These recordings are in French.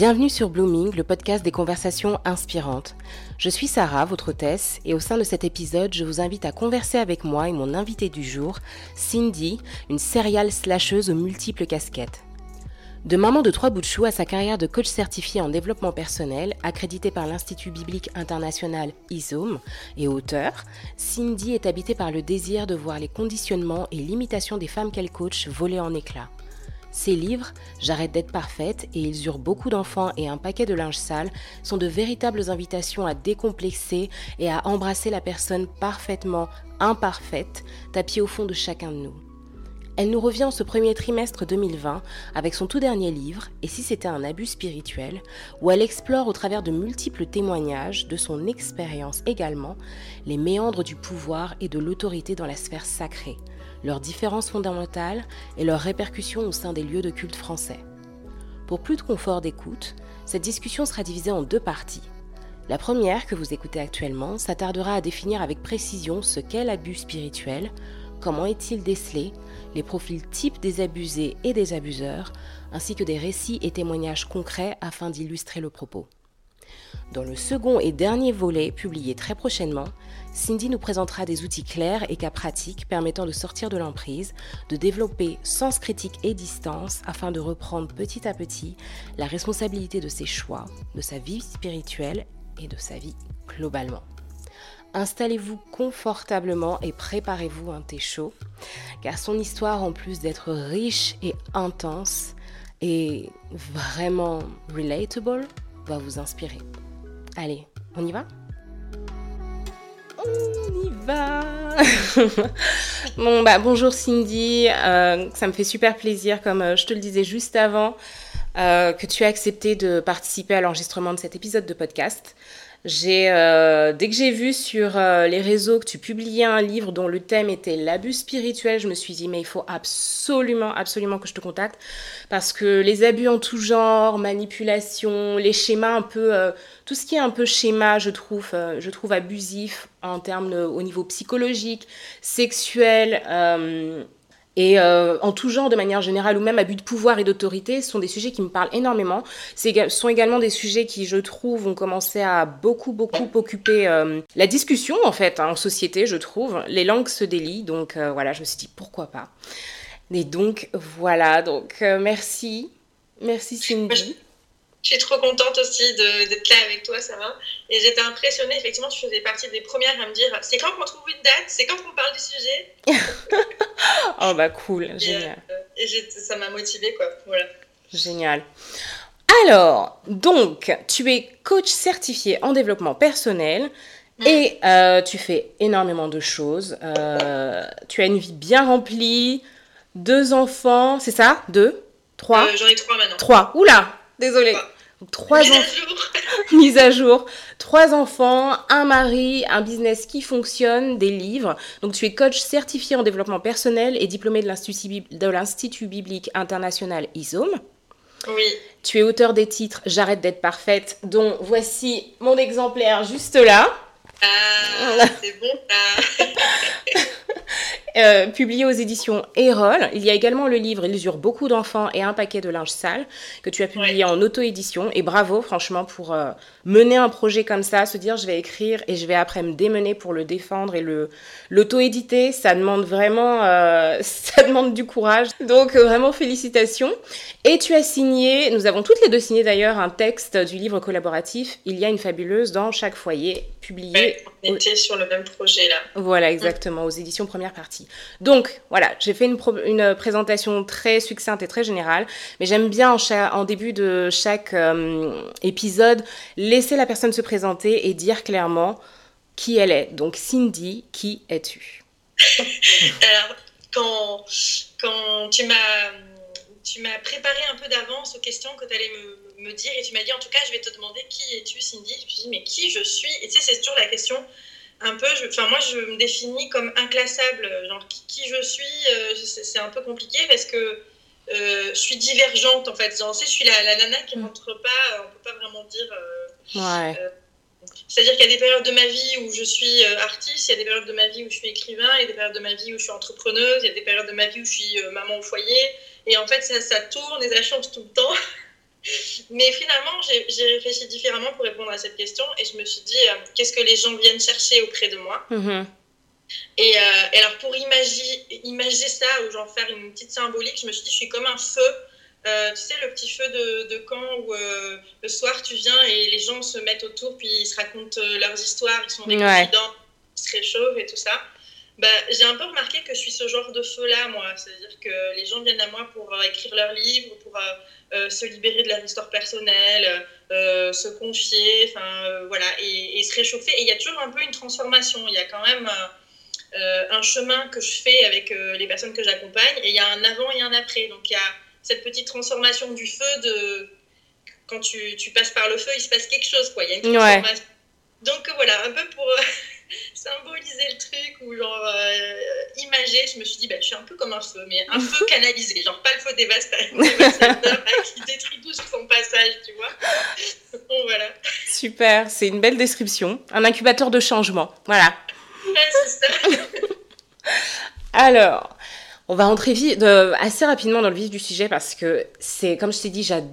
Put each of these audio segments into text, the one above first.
Bienvenue sur Blooming, le podcast des conversations inspirantes. Je suis Sarah, votre hôtesse, et au sein de cet épisode, je vous invite à converser avec moi et mon invité du jour, Cindy, une serial slasheuse aux multiples casquettes. De maman de trois bouts de chou à sa carrière de coach certifié en développement personnel, accrédité par l'Institut biblique international ISOM et auteur, Cindy est habitée par le désir de voir les conditionnements et limitations des femmes qu'elle coach voler en éclats. Ces livres, J'arrête d'être parfaite et Ils eurent beaucoup d'enfants et un paquet de linge sale, sont de véritables invitations à décomplexer et à embrasser la personne parfaitement imparfaite tapie au fond de chacun de nous. Elle nous revient en ce premier trimestre 2020 avec son tout dernier livre, Et si c'était un abus spirituel, où elle explore au travers de multiples témoignages, de son expérience également, les méandres du pouvoir et de l'autorité dans la sphère sacrée, leurs différences fondamentales et leurs répercussions au sein des lieux de culte français. Pour plus de confort d'écoute, cette discussion sera divisée en deux parties. La première, que vous écoutez actuellement, s'attardera à définir avec précision ce qu'est l'abus spirituel, comment est-il décelé, les profils types des abusés et des abuseurs, ainsi que des récits et témoignages concrets afin d'illustrer le propos. Dans le second et dernier volet, publié très prochainement, Cindy nous présentera des outils clairs et cas pratiques permettant de sortir de l'emprise, de développer sens critique et distance afin de reprendre petit à petit la responsabilité de ses choix, de sa vie spirituelle et de sa vie globalement. Installez-vous confortablement et préparez-vous un thé chaud, car son histoire, en plus d'être riche et intense, et vraiment relatable, va vous inspirer. Allez, on y va? On y va Bon bah bonjour Cindy, euh, ça me fait super plaisir comme euh, je te le disais juste avant euh, que tu as accepté de participer à l'enregistrement de cet épisode de podcast. J'ai, euh, dès que j'ai vu sur euh, les réseaux que tu publiais un livre dont le thème était l'abus spirituel, je me suis dit mais il faut absolument, absolument que je te contacte. Parce que les abus en tout genre, manipulation, les schémas un peu, euh, tout ce qui est un peu schéma, je trouve, je trouve abusif en termes au niveau psychologique, sexuel et euh, en tout genre de manière générale, ou même abus de pouvoir et d'autorité, sont des sujets qui me parlent énormément. Ce sont également des sujets qui, je trouve, ont commencé à beaucoup, beaucoup occuper euh, la discussion, en fait, hein, en société, je trouve. Les langues se délient, donc euh, voilà, je me suis dit, pourquoi pas? Et donc, voilà, donc merci. Merci Cindy. Je suis trop contente aussi d'être là avec toi, Sarah. Et j'étais impressionnée, effectivement, tu faisais partie des premières à me dire c'est quand qu'on trouve une date C'est quand qu'on parle du sujet Oh, bah cool, génial. Et, euh, ça m'a motivée, quoi. Voilà. Génial. Alors, donc, tu es coach certifié en développement personnel. Mm. Et euh, tu fais énormément de choses. Euh, tu as une vie bien remplie, deux enfants, c'est ça? Deux? Trois? J'en ai trois maintenant. Trois. Oula Désolée. Trois mise enfants. mise à jour. Trois enfants, un mari, un business qui fonctionne, des livres. Donc tu es coach certifié en développement personnel et diplômé de l'Institut biblique international ISOM. Oui. Tu es auteur des titres J'arrête d'être parfaite, dont voici mon exemplaire juste là. Ah, c'est bon ça. Euh, publié aux éditions Erol. Il y a également le livre Il usure beaucoup d'enfants et un paquet de linge sale que tu as publié en auto-édition. Et bravo, franchement, pour euh, mener un projet comme ça, se dire je vais écrire et je vais après me démener pour le défendre et le l'auto-éditer. Ça demande vraiment, euh, ça demande du courage. Donc vraiment félicitations. Et tu as signé, nous avons toutes les deux signé d'ailleurs un texte du livre collaboratif Il y a une fabuleuse dans chaque foyer, publié. on était sur le même projet là. Voilà, exactement, aux éditions première partie. Donc voilà, j'ai fait une, une, présentation très succincte et très générale, mais j'aime bien en, début de chaque euh, épisode laisser la personne se présenter et dire clairement qui elle est. Donc Cindy, qui es-tu? Alors, quand, quand tu m'as tu m'as préparé un peu d'avance aux questions que tu allais me, me, dire et tu m'as dit en tout cas je vais te demander qui es-tu Cindy je me suis dit mais qui je suis? Et tu sais c'est toujours la question un peu, enfin moi je me définis comme inclassable, genre qui, je suis, euh, c'est un peu compliqué parce que euh, je suis divergente en fait. Genre, je suis la, nana qui rentre pas, on peut pas vraiment dire. Euh, ouais. C'est-à-dire qu'il y a des périodes de ma vie où je suis artiste, il y a des périodes de ma vie où je suis écrivain, il y a des périodes de ma vie où je suis entrepreneuse, il y a des périodes de ma vie où je suis maman au foyer. Et en fait, ça, ça tourne et ça change tout le temps. Mais finalement, j'ai réfléchi différemment pour répondre à cette question et je me suis dit, euh, qu'est-ce que les gens viennent chercher auprès de moi? Mm-hmm. et, et, alors, pour imaginer, imaginer ça ou genre faire une petite symbolique, je me suis dit, je suis comme un feu euh, tu sais, le petit feu de, de camp où euh, le soir tu viens et les gens se mettent autour, puis ils se racontent euh, leurs histoires, ils sont des ouais. ils se réchauffent et tout ça. Bah, j'ai un peu remarqué que je suis ce genre de feu-là, moi. C'est-à-dire que les gens viennent à moi pour écrire leurs livres, pour se libérer de leur histoire personnelle, se confier, enfin voilà, et, et, se réchauffer. Et il y a toujours un peu une transformation. Il y a quand même un chemin que je fais avec les personnes que j'accompagne, et il y a un avant et un après. Donc il y a cette petite transformation du feu de quand tu, tu, passes par le feu, il se passe quelque chose, quoi. Il y a une transformation. Donc voilà, un peu pour euh, symboliser le truc ou genre euh, imager, je me suis dit, bah, je suis un peu comme un feu, mais un feu canalisé, genre pas le feu dévastateur qui détruit tout sur son passage, tu vois. Donc voilà. Super, c'est une belle description. Un incubateur de changement, voilà. Ouais, c'est ça. Alors, on va rentrer de, assez rapidement dans le vif du sujet parce que c'est, comme je t'ai dit, j'adore,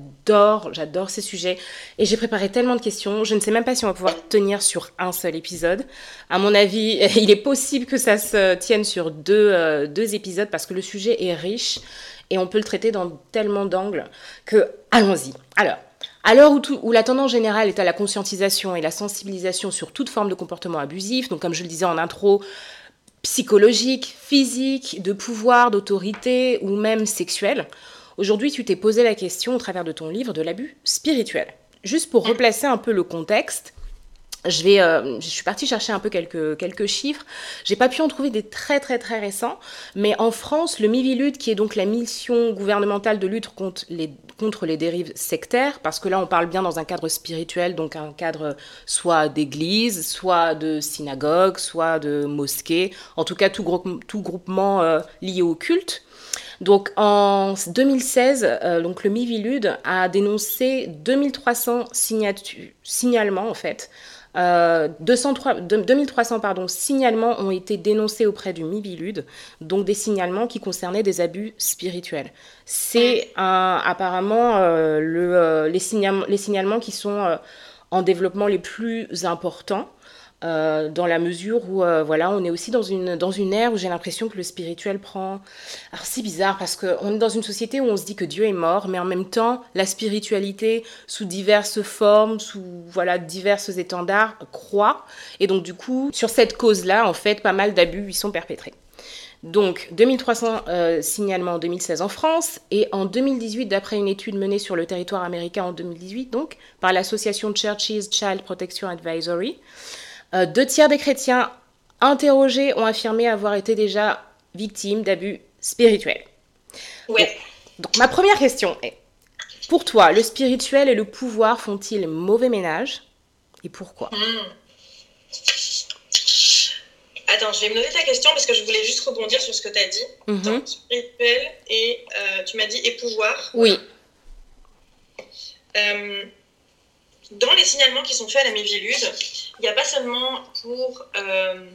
j'adore ces sujets et j'ai préparé tellement de questions. Je ne sais même pas si on va pouvoir tenir sur un seul épisode. À mon avis, il est possible que ça se tienne sur deux, euh, deux épisodes parce que le sujet est riche et on peut le traiter dans tellement d'angles que allons-y. Alors, à l'heure où, où, la tendance générale est à la conscientisation et la sensibilisation sur toute forme de comportement abusif, donc comme je le disais en intro, psychologique, physique, de pouvoir, d'autorité ou même sexuel. Aujourd'hui, tu t'es posé la question au travers de ton livre de l'abus spirituel. Juste pour replacer un peu le contexte, euh, je suis partie chercher un peu quelques, quelques chiffres. J'ai pas pu en trouver des très très très récents, mais en France, le Mivilude, qui est donc la mission gouvernementale de lutte contre les, contre les dérives sectaires, parce que là on parle bien dans un cadre spirituel, donc un cadre soit d'église, soit de synagogue, soit de mosquée, en tout cas tout, tout groupement euh, lié au culte. Donc en 2016, euh, donc le Mivilude a dénoncé 2300 signalements en fait 203, 2300 pardon, signalements ont été dénoncés auprès du Mivilude, donc des signalements qui concernaient des abus spirituels. C'est apparemment euh, euh, les, signalements, qui sont euh, en développement les plus importants. Euh, dans la mesure où euh, voilà, on est aussi dans une, dans une ère où j'ai l'impression que le spirituel prend... Alors c'est bizarre parce qu'on est dans une société où on se dit que Dieu est mort, mais en même temps, la spiritualité, sous diverses formes, sous voilà, diverses étendards, croît. Et donc du coup, sur cette cause-là, en fait, pas mal d'abus y sont perpétrés. Donc 2300 euh, signalements en 2016 en France et en 2018, d'après une étude menée sur le territoire américain en 2018, donc par l'association Churches Child Protection Advisory, euh, deux tiers des chrétiens interrogés ont affirmé avoir été déjà victimes d'abus spirituels. Ouais. Donc, ma première question est, pour toi, le spirituel et le pouvoir font-ils mauvais ménage? Et pourquoi? Hmm. Attends, je vais me noter ta question parce que je voulais juste rebondir sur ce que tu as dit. Mhm. spirituel et euh, tu m'as dit et pouvoir. Oui. Euh, dans les signalements qui sont faits à la Mivilude, il n'y a pas seulement pour euh,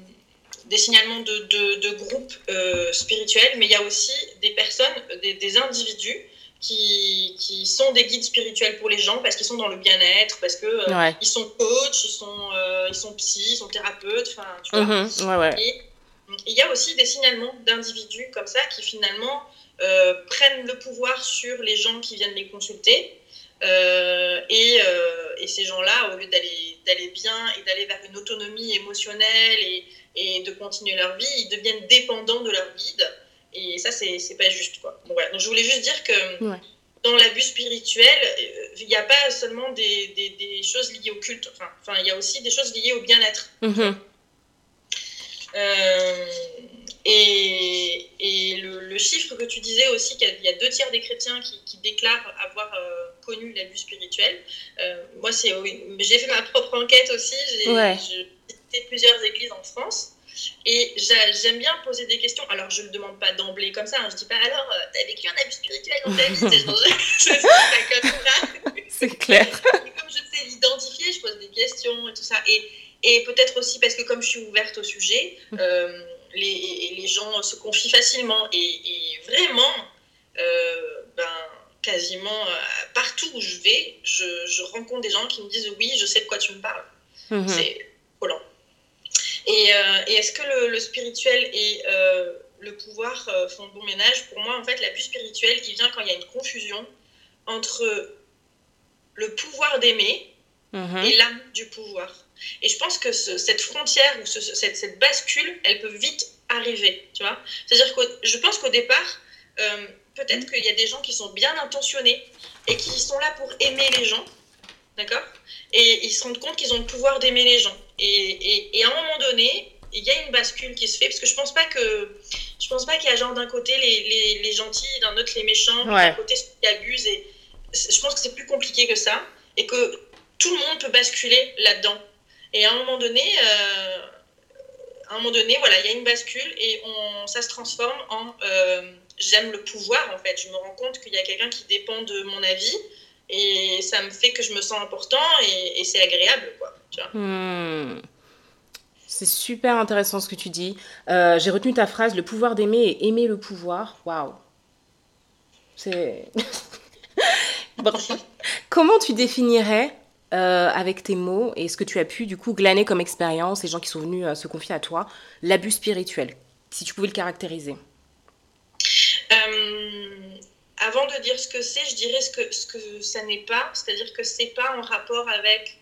des signalements de, de, groupes euh, spirituels, mais il y a aussi des personnes, des, individus qui, qui, sont des guides spirituels pour les gens parce qu'ils sont dans le bien-être, parce qu'ils euh, ils sont coachs, ils sont, ils sont psy, ils sont thérapeutes, enfin, tu vois. Mhm. Et il y a aussi des signalements d'individus comme ça qui finalement prennent le pouvoir sur les gens qui viennent les consulter euh, et, euh, et, ces gens-là, au lieu d'aller bien et d'aller vers une autonomie émotionnelle et, et, de continuer leur vie, ils deviennent dépendants de leur guide. Et ça, c'est pas juste. Quoi. Donc, voilà. Donc, je voulais juste dire que dans l'abus spirituel, euh, il n'y a pas seulement des, des, des, choses liées au culte. Enfin, enfin, il y a aussi des choses liées au bien-être. Mm-hmm. euh, et, et le, le, chiffre que tu disais aussi, qu'il y a deux tiers des chrétiens qui, qui déclarent avoir euh, connu l'abus spirituel. Euh, moi, c'est, j'ai fait ma propre enquête aussi. J'ai ouais. visité plusieurs églises en France. Et j'aime bien poser des questions. Alors, je ne le demande pas d'emblée comme ça. Hein. Je ne dis pas alors, euh, tu as vécu un abus spirituel dans ta vie? C'est clair. Et comme je sais l'identifier, je pose des questions et tout ça. Et, et peut-être aussi parce que comme je suis ouverte au sujet, euh, les, les, gens se confient facilement. Et, et vraiment, euh, ben, quasiment partout où je vais, je, rencontre des gens qui me disent oui, je sais de quoi tu me parles. Mhm. C'est volant. Et, est-ce que le, le, spirituel et le pouvoir font bon ménage? Pour moi, en fait, l'abus spirituel, il vient quand il y a une confusion entre le pouvoir d'aimer mhm. et l'âme du pouvoir. Et je pense que cette frontière ou cette, cette, bascule, elle peut vite arriver, tu vois? C'est-à-dire que je pense qu'au départ, euh, peut-être mhm. qu'il y a des gens qui sont bien intentionnés et qui sont là pour aimer les gens, d'accord? Et ils se rendent compte qu'ils ont le pouvoir d'aimer les gens. Et, et, à un moment donné, il y a une bascule qui se fait parce que je pense pas que je pense pas qu'il y a genre d'un côté les, les, les gentils, d'un autre les méchants, d'un côté ceux qui abusent et je pense que c'est plus compliqué que ça et que tout le monde peut basculer là-dedans. Et à un moment donné, euh, à un moment donné, voilà, il y a une bascule et on, ça se transforme en euh, j'aime le pouvoir en fait. Je me rends compte qu'il y a quelqu'un qui dépend de mon avis et ça me fait que je me sens important et, c'est agréable quoi. Hmm. C'est super intéressant ce que tu dis. Euh, j'ai retenu ta phrase le pouvoir d'aimer et aimer le pouvoir. Waouh. C'est. Comment tu définirais euh, avec tes mots et ce que tu as pu du coup glaner comme expérience, les gens qui sont venus euh, se confier à toi, l'abus spirituel, si tu pouvais le caractériser? Euh, Avant de dire ce que c'est, je dirais ce que, ce que ça n'est pas, c'est-à-dire que c'est pas en rapport avec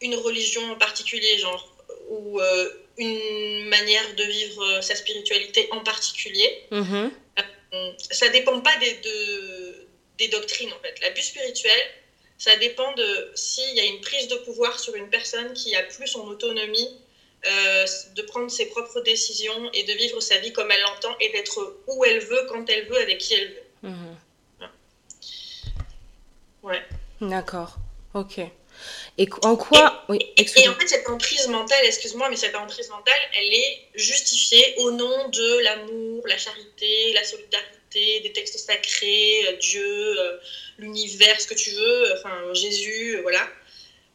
une religion en particulier, genre, ou une manière de vivre sa spiritualité en particulier. Mm-hmm. ça dépend pas des, de, des doctrines en fait. L'abus spirituel, ça dépend de s'il y a une prise de pouvoir sur une personne qui a plus son autonomie, euh, de prendre ses propres décisions et de vivre sa vie comme elle l'entend et d'être où elle veut, quand elle veut, avec qui elle veut. Mhm. Ouais. D'accord. Ok. Et en quoi et, oui, et, en fait, cette emprise mentale, excuse-moi, mais cette emprise mentale, elle est justifiée au nom de l'amour, la charité, la solidarité des textes sacrés, euh, Dieu, euh, l'univers, ce que tu veux, enfin Jésus,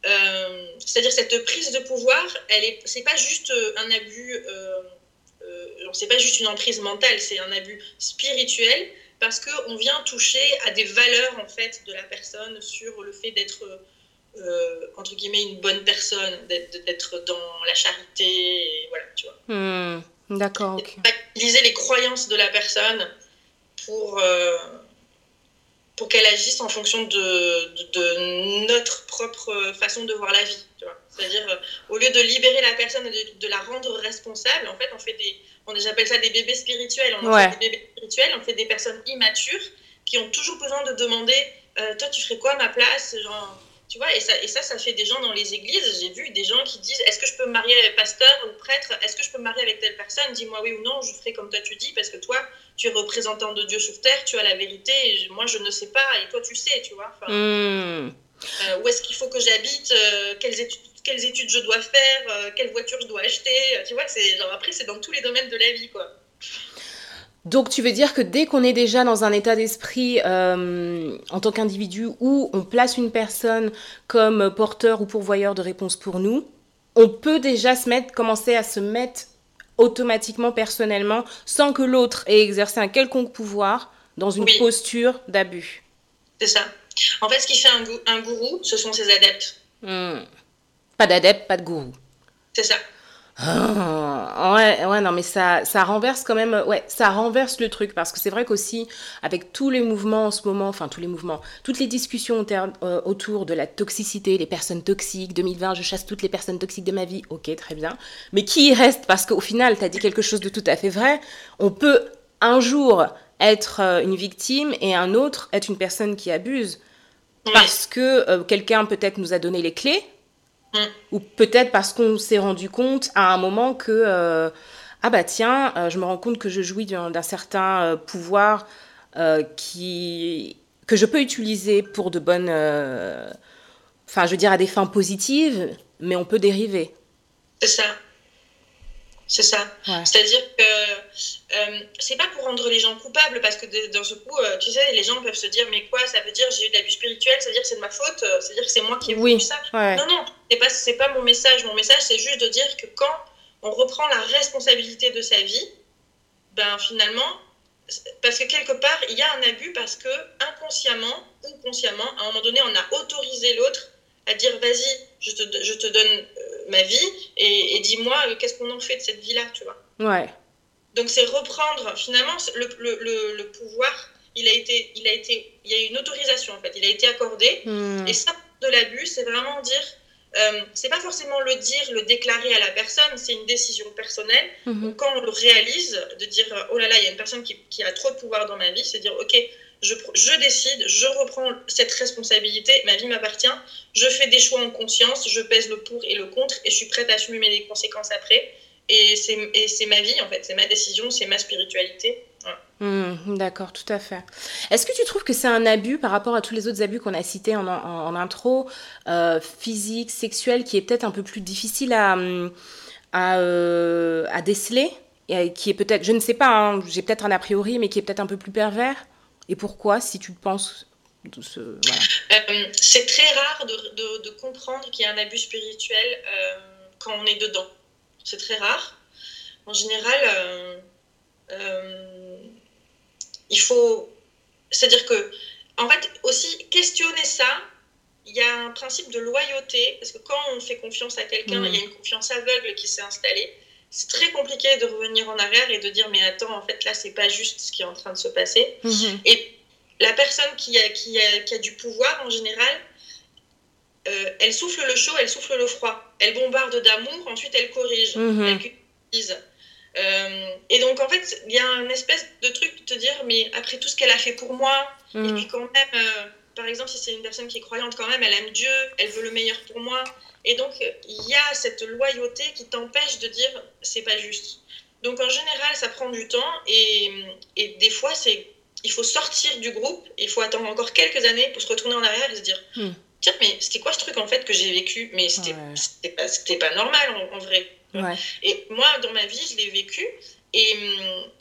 euh. C'est-à-dire cette prise de pouvoir, elle est, c'est pas juste un abus, euh, c'est pas juste une emprise mentale, c'est un abus spirituel parce qu'on vient toucher à des valeurs en fait de la personne sur le fait d'être entre guillemets une bonne personne, d'être dans la charité, et voilà, tu vois. Hmm, d'accord. Okay. Utiliser les croyances de la personne pour, euh, pour qu'elle agisse en fonction de, de, notre propre façon de voir la vie. C'est-à-dire, euh, au lieu de libérer la personne et de, la rendre responsable, en fait, on fait des, on j'appelle ça des bébés spirituels. On fait des bébés spirituels, on fait des personnes immatures qui ont toujours besoin de demander, euh, toi, tu ferais quoi à ma place? Genre, tu vois, et ça, et ça, ça fait des gens dans les églises. J'ai vu des gens qui disent Est-ce que je peux me marier avec pasteur ou prêtre? Est-ce que je peux me marier avec telle personne? Dis-moi oui ou non, je ferai comme toi tu dis, parce que toi, tu es représentant de Dieu sur terre, tu as la vérité, et moi je ne sais pas, et toi tu sais, tu vois. Enfin, hmm. euh, où est-ce qu'il faut que j'habite? Euh, quelles, études, quelles études je dois faire? Euh, Quelle voiture je dois acheter? Tu vois, c'est genre après, c'est dans tous les domaines de la vie, quoi. Donc tu veux dire que dès qu'on est déjà dans un état d'esprit euh, en tant qu'individu où on place une personne comme porteur ou pourvoyeur de réponses pour nous, on peut déjà se mettre, commencer à se mettre automatiquement, personnellement, sans que l'autre ait exercé un quelconque pouvoir dans une posture d'abus. C'est ça. En fait, ce qui fait un, gourou, ce sont ses adeptes. Hmm. Pas d'adeptes, pas de gourou. C'est ça. Ah, ouais, ouais, non, mais ça, ça renverse quand même, ouais, ça renverse le truc parce que c'est vrai qu'aussi, avec tous les mouvements en ce moment, enfin, tous les mouvements, toutes les discussions euh, autour de la toxicité, les personnes toxiques, 2020, je chasse toutes les personnes toxiques de ma vie, ok, très bien. Mais qui reste? Parce qu'au final, tu as dit quelque chose de tout à fait vrai. On peut un jour être euh, une victime et un autre être une personne qui abuse. Parce que euh, quelqu'un peut-être nous a donné les clés, ou peut-être parce qu'on s'est rendu compte à un moment que, euh, ah bah tiens, euh, je me rends compte que je jouis d'un certain euh, pouvoir qui, que je peux utiliser pour de bonnes, enfin je veux dire à des fins positives, mais on peut dériver. C'est ça. C'est ça. C'est-à-dire que euh, c'est pas pour rendre les gens coupables, parce que dans ce coup, euh, tu sais, les gens peuvent se dire Mais quoi, ça veut dire j'ai eu de l'abus spirituel, ça veut dire que c'est de ma faute, euh, ça veut dire que c'est moi qui ai voulu ça. Non, non, c'est pas, c'est pas mon message. Mon message, c'est juste de dire que quand on reprend la responsabilité de sa vie, ben finalement, parce que quelque part, il y a un abus parce que inconsciemment ou consciemment, à un moment donné, on a autorisé l'autre à dire vas-y, je te, je te donne euh, ma vie et, dis-moi euh, qu'est-ce qu'on en fait de cette vie-là, tu vois. Ouais. Donc c'est reprendre, finalement, le, le, le, pouvoir, il a été, il a été, il y a eu une autorisation en fait, il a été accordé. Hmm. Et ça, de l'abus, c'est vraiment dire, euh, c'est pas forcément le dire, le déclarer à la personne, c'est une décision personnelle. Mhm. Donc quand on le réalise, de dire oh là là, il y a une personne qui, qui, a trop de pouvoir dans ma vie, c'est dire ok, je, décide, je reprends cette responsabilité, ma vie m'appartient, je fais des choix en conscience, je pèse le pour et le contre et je suis prête à assumer les conséquences après. Et c'est ma vie en fait, c'est ma décision, c'est ma spiritualité. Hmm, d'accord, tout à fait. Est-ce que tu trouves que c'est un abus par rapport à tous les autres abus qu'on a cités en, intro, euh, physique, sexuel, qui est peut-être un peu plus difficile à, euh, déceler et qui est peut-être, je ne sais pas, hein, j'ai peut-être un a priori, mais qui est peut-être un peu plus pervers? Et pourquoi, si tu penses ce, euh, C'est très rare de, de, de comprendre qu'il y a un abus spirituel quand on est dedans. C'est très rare. En général euh, il faut. C'est-à-dire que, en fait, aussi questionner ça, il y a un principe de loyauté, parce que quand on fait confiance à quelqu'un, mm. il y a une confiance aveugle qui s'est installée. C'est très compliqué de revenir en arrière et de dire mais attends, en fait là, c'est pas juste ce qui est en train de se passer. Mm-hmm. Et la personne qui a, qui, a, qui a du pouvoir, en général, euh, elle souffle le chaud, elle souffle le froid. Elle bombarde d'amour, ensuite elle corrige, mm-hmm. elle culpabilise. Euh, et donc, en fait, il y a un espèce de truc de te dire, mais après tout ce qu'elle a fait pour moi, et mm. puis quand même, euh, par exemple, si c'est une personne qui est croyante, quand même, elle aime Dieu, elle veut le meilleur pour moi. Et donc, il y a cette loyauté qui t'empêche de dire, c'est pas juste. Donc, en général, ça prend du temps, et, et des fois, c'est il faut sortir du groupe, il faut attendre encore quelques années pour se retourner en arrière et se dire, mm. tiens, mais c'était quoi ce truc en fait que j'ai vécu? Mais c'était ouais. pas, pas normal en vrai. Et moi, dans ma vie, je l'ai vécu. Et,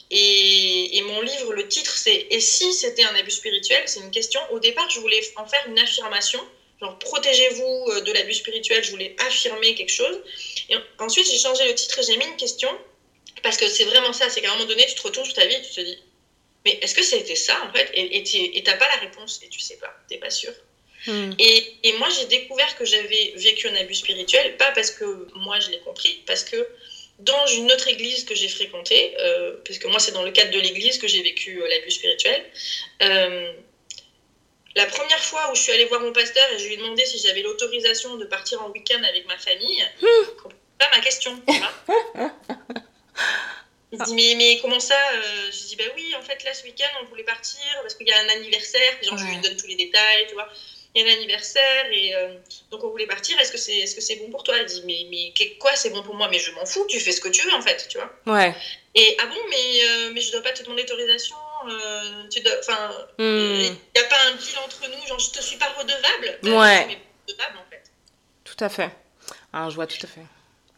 et, et, mon livre, le titre, c'est Et si c'était un abus spirituel? C'est une question. Au départ, je voulais en faire une affirmation. Genre, protégez-vous euh, de l'abus spirituel. Je voulais affirmer quelque chose. Et ensuite, j'ai changé le titre et j'ai mis une question. Parce que c'est vraiment ça. C'est qu'à un moment donné, tu te retournes sur ta vie et tu te dis Mais est-ce que c'était ça, en fait? Et tu n'as pas la réponse et tu sais pas. Tu n'es pas sûr. Hmm. Et, et, moi, j'ai découvert que j'avais vécu un abus spirituel, pas parce que moi je l'ai compris, parce que dans une autre église que j'ai fréquentée, euh, parce que moi c'est dans le cadre de l'église que j'ai vécu euh, l'abus spirituel, euh, la première fois où je suis allée voir mon pasteur et je lui ai demandé si j'avais l'autorisation de partir en week-end avec ma famille, pas ma question. Il dit mais, mais comment ça Je dis bah oui, en fait là ce week-end on voulait partir parce qu'il y a un anniversaire, genre, je lui donne tous les détails, tu vois il y a un anniversaire et euh, donc on voulait partir. Est-ce que c'est est -ce c'est bon pour toi? Elle dit mais, mais quoi c'est bon pour moi? Mais je m'en fous, tu fais ce que tu veux en fait, tu vois. Ouais. Et ah bon, mais, euh, mais je dois pas te demander d'autorisation euh, Enfin, il hmm. n'y a pas un deal entre nous, genre je te suis pas redevable Ouais. redevable en fait. Tout à fait. Ah, je vois tout à fait.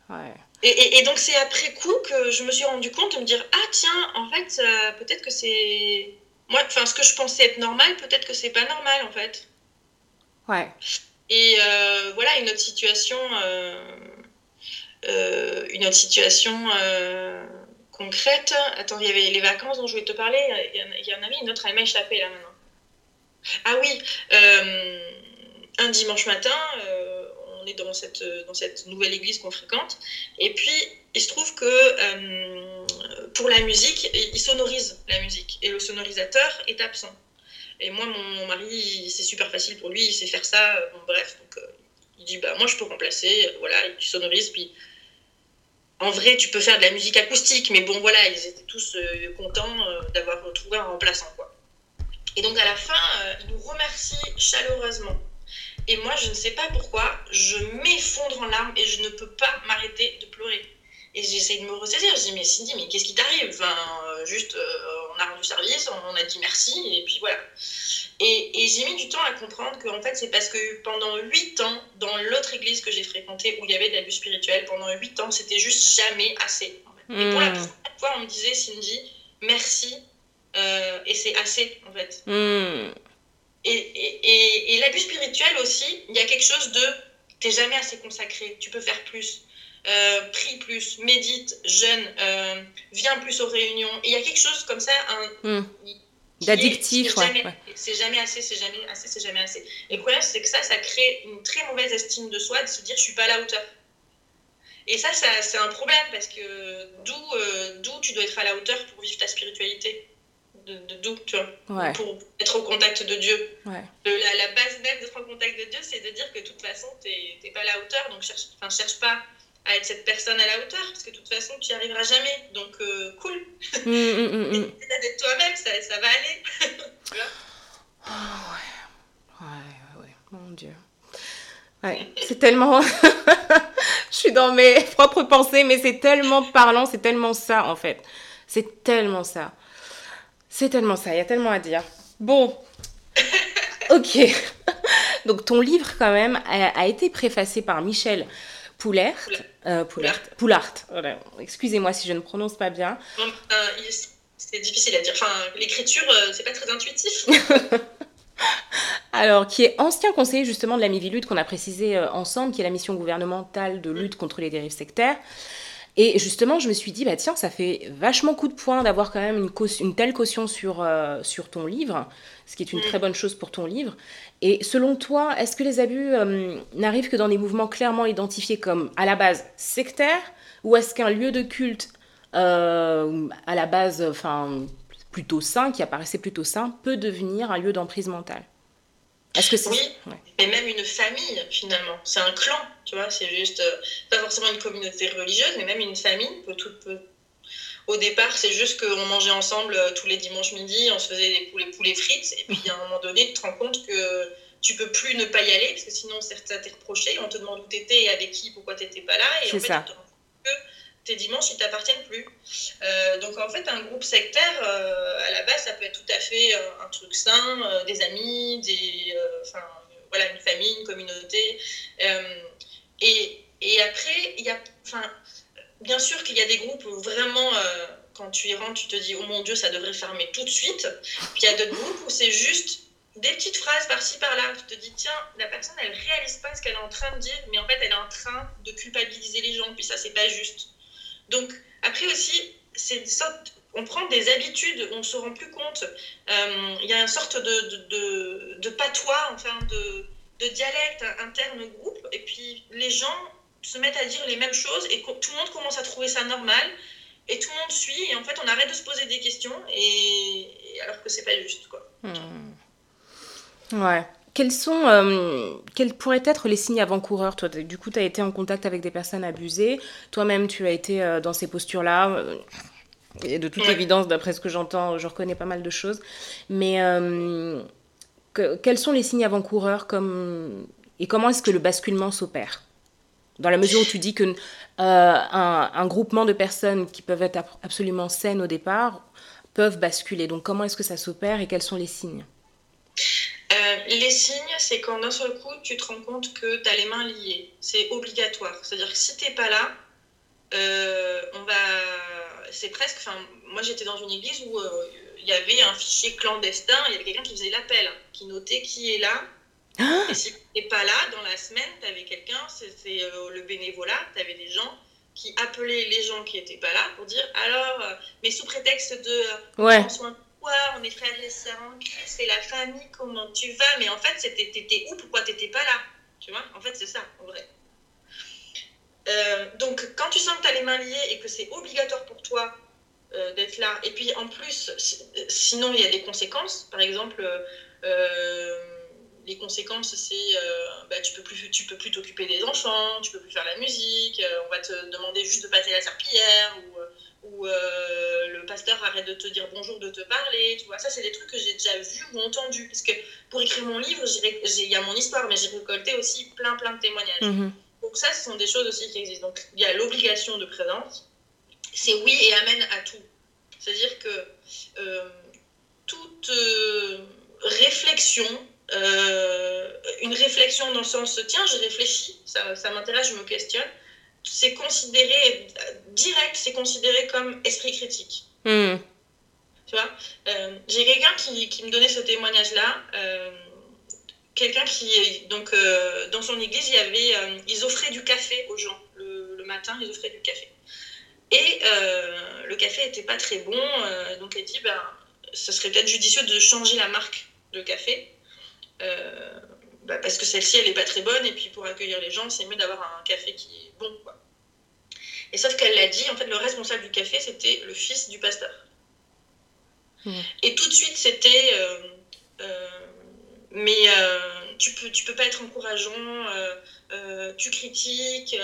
Ouais. Et, et, donc c'est après coup que je me suis rendu compte de me dire ah tiens en fait peut-être que c'est moi enfin ce que je pensais être normal peut-être que c'est pas normal en fait Ouais. Et euh, voilà, une autre situation, euh, euh, une autre situation concrète. Attends, il y avait les vacances dont je voulais te parler. Il y en avait une autre, elle m'a échappé là maintenant. Ah oui, un dimanche matin, on est dans cette, dans cette nouvelle église qu'on fréquente. Et puis, il se trouve que pour la musique, il sonorise la musique. Et le sonorisateur est absent. Et moi, mon, mari, c'est super facile pour lui, il sait faire ça. Bon, bref, donc euh, il dit bah moi je peux remplacer, voilà, il sonorise. Puis en vrai, tu peux faire de la musique acoustique, mais bon voilà, ils étaient tous euh, contents euh, d'avoir trouvé un remplaçant quoi. Et donc à la fin, il nous remercie chaleureusement. Et moi, je ne sais pas pourquoi, je m'effondre en larmes et je ne peux pas m'arrêter de pleurer. Et j'essaye de me ressaisir. Je dis, mais Cindy, mais qu'est-ce qui t'arrive? Enfin, juste, on a rendu service, on a dit merci, et puis voilà. Et, et j'ai mis du temps à comprendre que en fait, c'est parce que pendant 8 ans, dans l'autre église que j'ai fréquentée où il y avait de l'abus spirituel, pendant 8 ans, c'était juste jamais assez. Et pour la hmm. première fois, on me disait, Cindy, merci, euh, et c'est assez, en fait. Hmm. Et, et, et l'abus spirituel aussi, il y a quelque chose de, t'es jamais assez consacré, tu peux faire plus. Euh, prie plus, médite, jeûne, euh, viens plus aux réunions. il y a quelque chose comme ça, un, hmm. d'addictif. Ouais, c'est jamais assez, c'est jamais assez, c'est jamais assez. Et le problème, c'est que ça, ça crée une très mauvaise estime de soi, de se dire je suis pas à la hauteur. Et ça, ça c'est un problème parce que d'où euh, d'où tu dois être à la hauteur pour vivre ta spiritualité de, d'où, tu vois, pour être au contact de Dieu. Ouais. la, base même d'être en contact de Dieu, c'est de dire que de toute façon, tu n'es pas à la hauteur, donc cherche, cherche pas à être cette personne à la hauteur, parce que de toute façon, tu n'y arriveras jamais. Donc, euh, cool. Mm, mm, mm, d'être toi-même, ça, ça, va aller. oh, ouais. ouais, ouais, mon Dieu. Ouais, c'est tellement. Je suis dans mes propres pensées, mais c'est tellement parlant, c'est tellement ça, en fait. C'est tellement ça. C'est tellement ça, il y a tellement à dire. Bon, ok. Donc ton livre quand même a, été préfacé par Michel Poulert. Euh, Poulert. Poulart. Excusez-moi si je ne prononce pas bien. Euh, c'est difficile à dire. Enfin, l'écriture, euh, c'est pas très intuitif. Alors, qui est ancien conseiller justement de la Mivilude qu'on a précisé ensemble, qui est la mission gouvernementale de lutte contre les dérives sectaires. Et justement, je me suis dit, bah tiens, ça fait vachement coup de poing d'avoir quand même une, une telle caution sur, euh, sur ton livre, ce qui est une très bonne chose pour ton livre. Et selon toi, est-ce que les abus euh, n'arrivent que dans des mouvements clairement identifiés comme à la base sectaires, ou est-ce qu'un lieu de culte euh, à la base, enfin plutôt sain, qui apparaissait plutôt sain, peut devenir un lieu d'emprise mentale? Est-ce que c'est Oui, mais même une famille, finalement. C'est un clan, tu vois. C'est juste, euh, pas forcément une communauté religieuse, mais même une famille peut tout. Peut... Au départ, c'est juste qu'on mangeait ensemble euh, tous les dimanches midi, on se faisait des poulets, poulets frites, et puis à un moment donné, tu te rends compte que tu peux plus ne pas y aller, parce que sinon, ça t'est reproché, on te demande où t'étais et avec qui, pourquoi t'étais pas là, et en fait, ça. que tes dimanches, ils t'appartiennent plus. Euh, donc en fait, un groupe sectaire, euh, à la base, ça peut être tout à fait euh, un truc sain, des amis, des, voilà, une famille, une communauté. Et, et, après, y a, bien sûr qu'il y a des groupes où vraiment, quand tu y rentres, tu te dis, oh mon Dieu, ça devrait fermer tout de suite. Puis il y a d'autres groupes où c'est juste des petites phrases par-ci par-là. Tu te dis, tiens, la personne, elle réalise pas ce qu'elle est en train de dire, mais en fait, elle est en train de culpabiliser les gens, puis ça, c'est pas juste. Donc, après aussi, c'est on prend des habitudes, on se rend plus compte. Euh, il y a une sorte de, de, patois, enfin, de, de dialecte interne groupe, et puis les gens se mettent à dire les mêmes choses, et tout le monde commence à trouver ça normal, et tout le monde suit, et en fait, on arrête de se poser des questions, et, alors que c'est pas juste, quoi. Hmm. Ouais. Quels, sont, euh, quels pourraient être les signes avant-coureurs Toi, du coup, tu as été en contact avec des personnes abusées. Toi-même, tu as été euh, dans ces postures-là. Euh, et de toute évidence, d'après ce que j'entends, je reconnais pas mal de choses. Mais quels sont les signes avant-coureurs comme... et comment est-ce que le basculement s'opère? Dans la mesure où tu dis que un, un, groupement de personnes qui peuvent être absolument saines au départ peuvent basculer. Donc comment est-ce que ça s'opère et quels sont les signes? Euh, les signes, c'est quand d'un seul coup, tu te rends compte que tu as les mains liées. C'est obligatoire. C'est-à-dire que si tu n'es pas là, euh, on va. C'est presque. Enfin, moi, j'étais dans une église où euh, il y avait un fichier clandestin. Il y avait quelqu'un qui faisait l'appel, qui notait qui est là. Ah et si tu n'es pas là, dans la semaine, tu avais quelqu'un, c'est le bénévolat, tu avais des gens qui appelaient les gens qui n'étaient pas là pour dire alors, mais sous prétexte de ouais on est frères et sœurs c'est la famille, comment tu vas Mais en fait, t'étais où Pourquoi t'étais pas là Tu vois En fait, c'est ça, en vrai. Euh, donc, quand tu sens que tu as les mains liées et que c'est obligatoire pour toi euh, d'être là, et puis en plus, sinon il y a des conséquences. Par exemple, euh, les conséquences, c'est bah, tu peux plus tu peux plus t'occuper des enfants, tu peux plus faire la musique, on va te demander juste de passer la serpillière ou où euh, le pasteur arrête de te dire bonjour, de te parler, tu vois. Ça, c'est des trucs que j'ai déjà vus ou entendus. Parce que pour écrire mon livre, il y a mon histoire, mais j'ai récolté aussi plein, plein de témoignages. Mhm. Donc ça, ce sont des choses aussi qui existent. Donc il y a l'obligation de présence. C'est oui et amène à tout. C'est-à-dire que euh, toute euh, réflexion, une réflexion dans le sens, tiens, je réfléchis, ça, ça m'intéresse, je me questionne, c'est considéré, direct, c'est considéré comme esprit critique. Hmm. Tu vois euh, J'ai quelqu'un qui, qui, me donnait ce témoignage-là. Euh, quelqu'un qui, donc, euh, dans son église, il y avait, ils offraient du café aux gens le, le matin, ils offraient du café. Et le café n'était pas très bon, donc elle dit, ben, ce serait peut-être judicieux de changer la marque de café. Bah, parce que celle-ci, elle n'est pas très bonne, et puis pour accueillir les gens, c'est mieux d'avoir un café qui est bon. Quoi. Et sauf qu'elle l'a dit, en fait, le responsable du café, c'était le fils du pasteur. Mmh. Et tout de suite, c'était. Euh, euh, mais euh, tu peux, tu peux pas être encourageant, tu critiques.